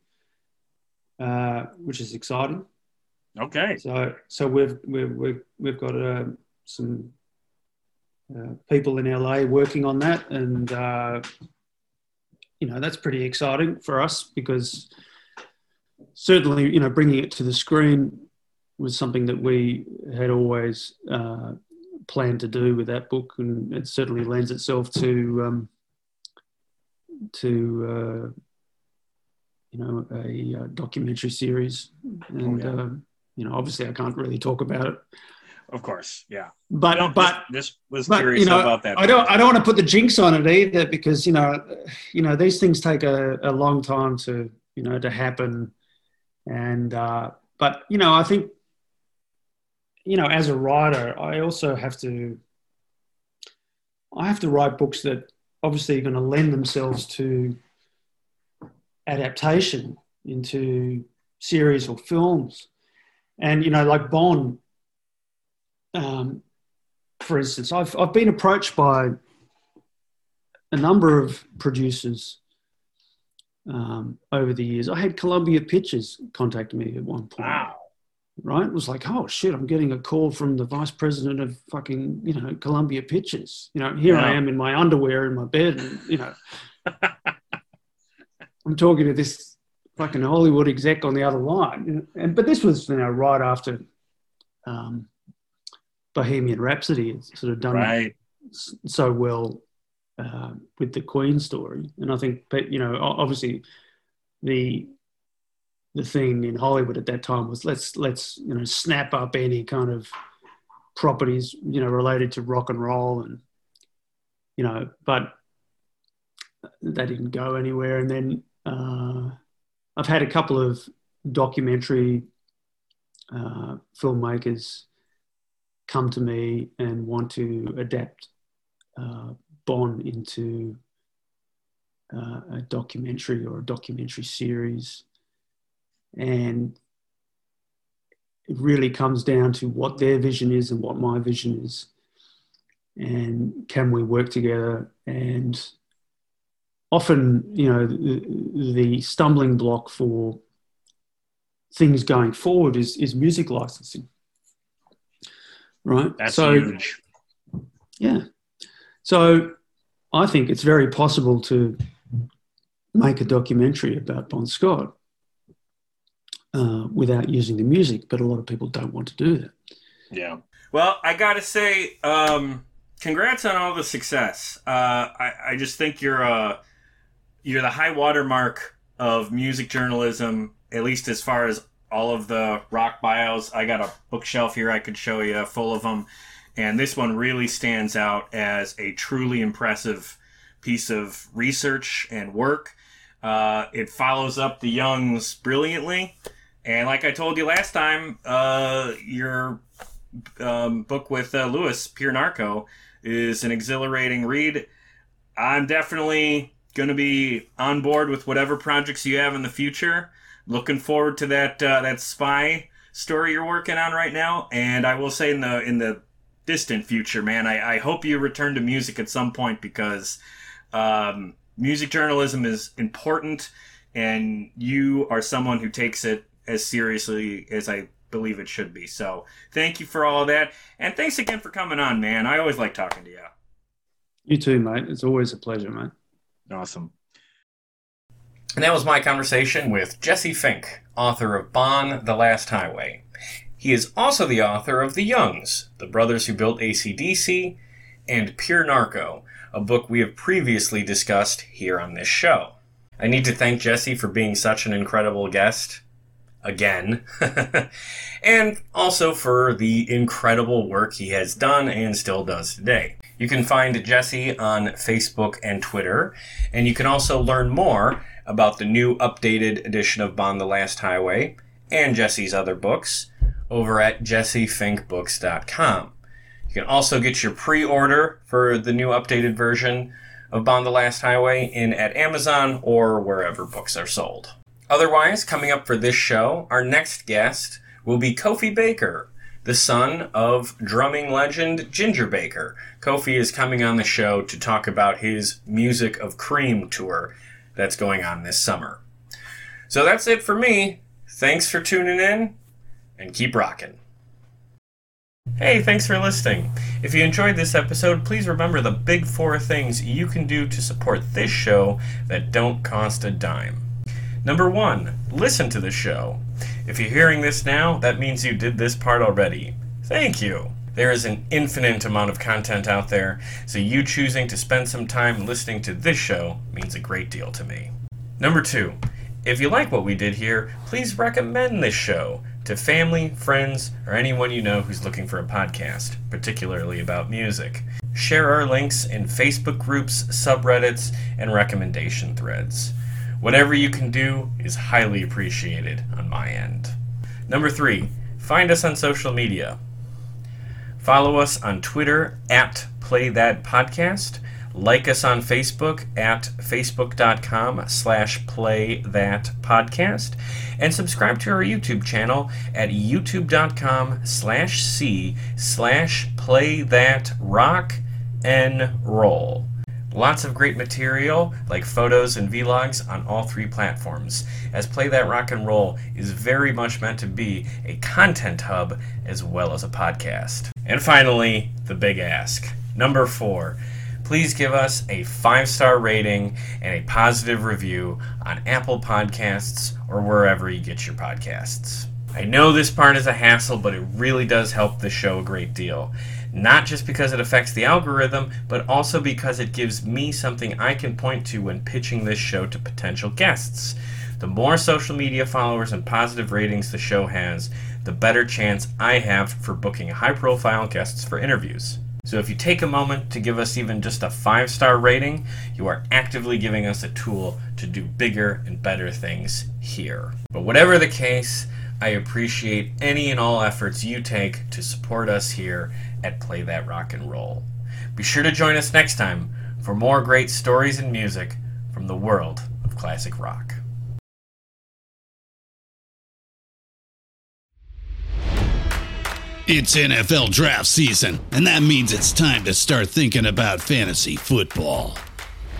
uh, which is exciting. Okay. So so we've we've we've, we've got uh, some uh, people in LA working on that, and uh, you know that's pretty exciting for us because certainly you know bringing it to the screen was something that we had always uh, planned to do with that book, and it certainly lends itself to um, to uh, you know a, uh documentary series, and Oh, yeah. uh, you know obviously I can't really talk about it, Of course, yeah. but No, but this, was but curious you know about that. I don't I don't want to put the jinx on it either because you know you know these things take a, a long time to you know to happen, and uh, but you know I think you know as a writer I also have to I have to write books that obviously are going to lend themselves to adaptation into series or films. And, you know, like Bon, um, for instance, I've, I've been approached by a number of producers um, over the years. I had Columbia Pictures contact me at one point Wow. right? It was like, oh shit, I'm getting a call from the vice president of fucking, you know, Columbia Pictures. You know, here I am in my underwear in my bed, and you know, I'm talking to this fucking Hollywood exec on the other line. And but this was, you know, right after um, Bohemian Rhapsody had sort of done Right. so well uh, with the Queen story, and I think, but you know, obviously, the the thing in Hollywood at that time was let's let's you know snap up any kind of properties you know related to rock and roll and you know, but that didn't go anywhere. And then uh, I've had a couple of documentary uh, filmmakers come to me and want to adapt uh, Bon into uh, a documentary or a documentary series. And it really comes down to what their vision is and what my vision is. And can we work together? And often, you know, the, the stumbling block for things going forward is, is music licensing. Right? That's so, huge. yeah. So I think it's very possible to make a documentary about Bon Scott uh, without using the music, but a lot of people don't want to do that. Yeah. Well, I gotta say, um, congrats on all the success. Uh, I, I just think you're uh, you're the high watermark of music journalism, at least as far as all of the rock bios. I got a bookshelf here I could show you full of them, and this one really stands out as a truly impressive piece of research and work. Uh, it follows up the Youngs brilliantly, and like I told you last time, uh, your um, book with uh, Lewis, Pure Narco, is an exhilarating read. I'm definitely going to be on board with whatever projects you have in the future. Looking forward to that uh, that spy story you're working on right now, and I will say in the in the distant future, man, I, I hope you return to music at some point because um, music journalism is important, and you are someone who takes it as seriously as I believe it should be. So thank you for all that. And thanks again for coming on, man. I always like talking to you. You too, mate. It's always a pleasure, mate. Awesome. And that was my conversation with Jesse Fink, author of Bon, The Last Highway. He is also the author of The Youngs, the brothers who built ACDC, and Pure Narco, a book we have previously discussed here on this show. I need to thank Jesse for being such an incredible guest. Again. and also for the incredible work he has done and still does today. You can find Jesse on Facebook and Twitter, and you can also learn more about the new updated edition of Bon the Last Highway and Jesse's other books over at jessefinkbooks.com. You can also get your pre order for the new updated version of Bon the Last Highway in at Amazon or wherever books are sold. Otherwise, coming up for this show, our next guest will be Kofi Baker, the son of drumming legend Ginger Baker. Kofi is coming on the show to talk about his Music of Cream tour that's going on this summer. So that's it for me. Thanks for tuning in and keep rocking. Hey, thanks for listening. If you enjoyed this episode, please remember the big four things you can do to support this show that don't cost a dime. Number one, listen to the show. If you're hearing this now, that means you did this part already. Thank you. There is an infinite amount of content out there, so you choosing to spend some time listening to this show means a great deal to me. Number two, if you like what we did here, please recommend this show to family, friends, or anyone you know who's looking for a podcast, particularly about music. Share our links in Facebook groups, subreddits, and recommendation threads. Whatever you can do is highly appreciated on my end. Number three, find us on social media. Follow us on Twitter at Play That Podcast. Like us on Facebook at facebook.com slash play that podcast. And subscribe to our YouTube channel at youtube.com slash c slash play that rock and roll. Lots of great material, like photos and vlogs, on all three platforms, as Play That Rock and Roll is very much meant to be a content hub as well as a podcast. And finally, the big ask. Number four, please give us a five star rating and a positive review on Apple Podcasts or wherever you get your podcasts. I know this part is a hassle, but it really does help the show a great deal not just because it affects the algorithm, but also because it gives me something I can point to when pitching this show to potential guests. The more social media followers and positive ratings the show has, the better chance I have for booking high profile guests for interviews. So if you take a moment to give us even just a five star rating, you are actively giving us a tool to do bigger and better things here. But whatever the case, I appreciate any and all efforts you take to support us here at Play That Rock and Roll. Be sure to join us next time for more great stories and music from the world of classic rock. It's NFL draft season, and that means it's time to start thinking about fantasy football.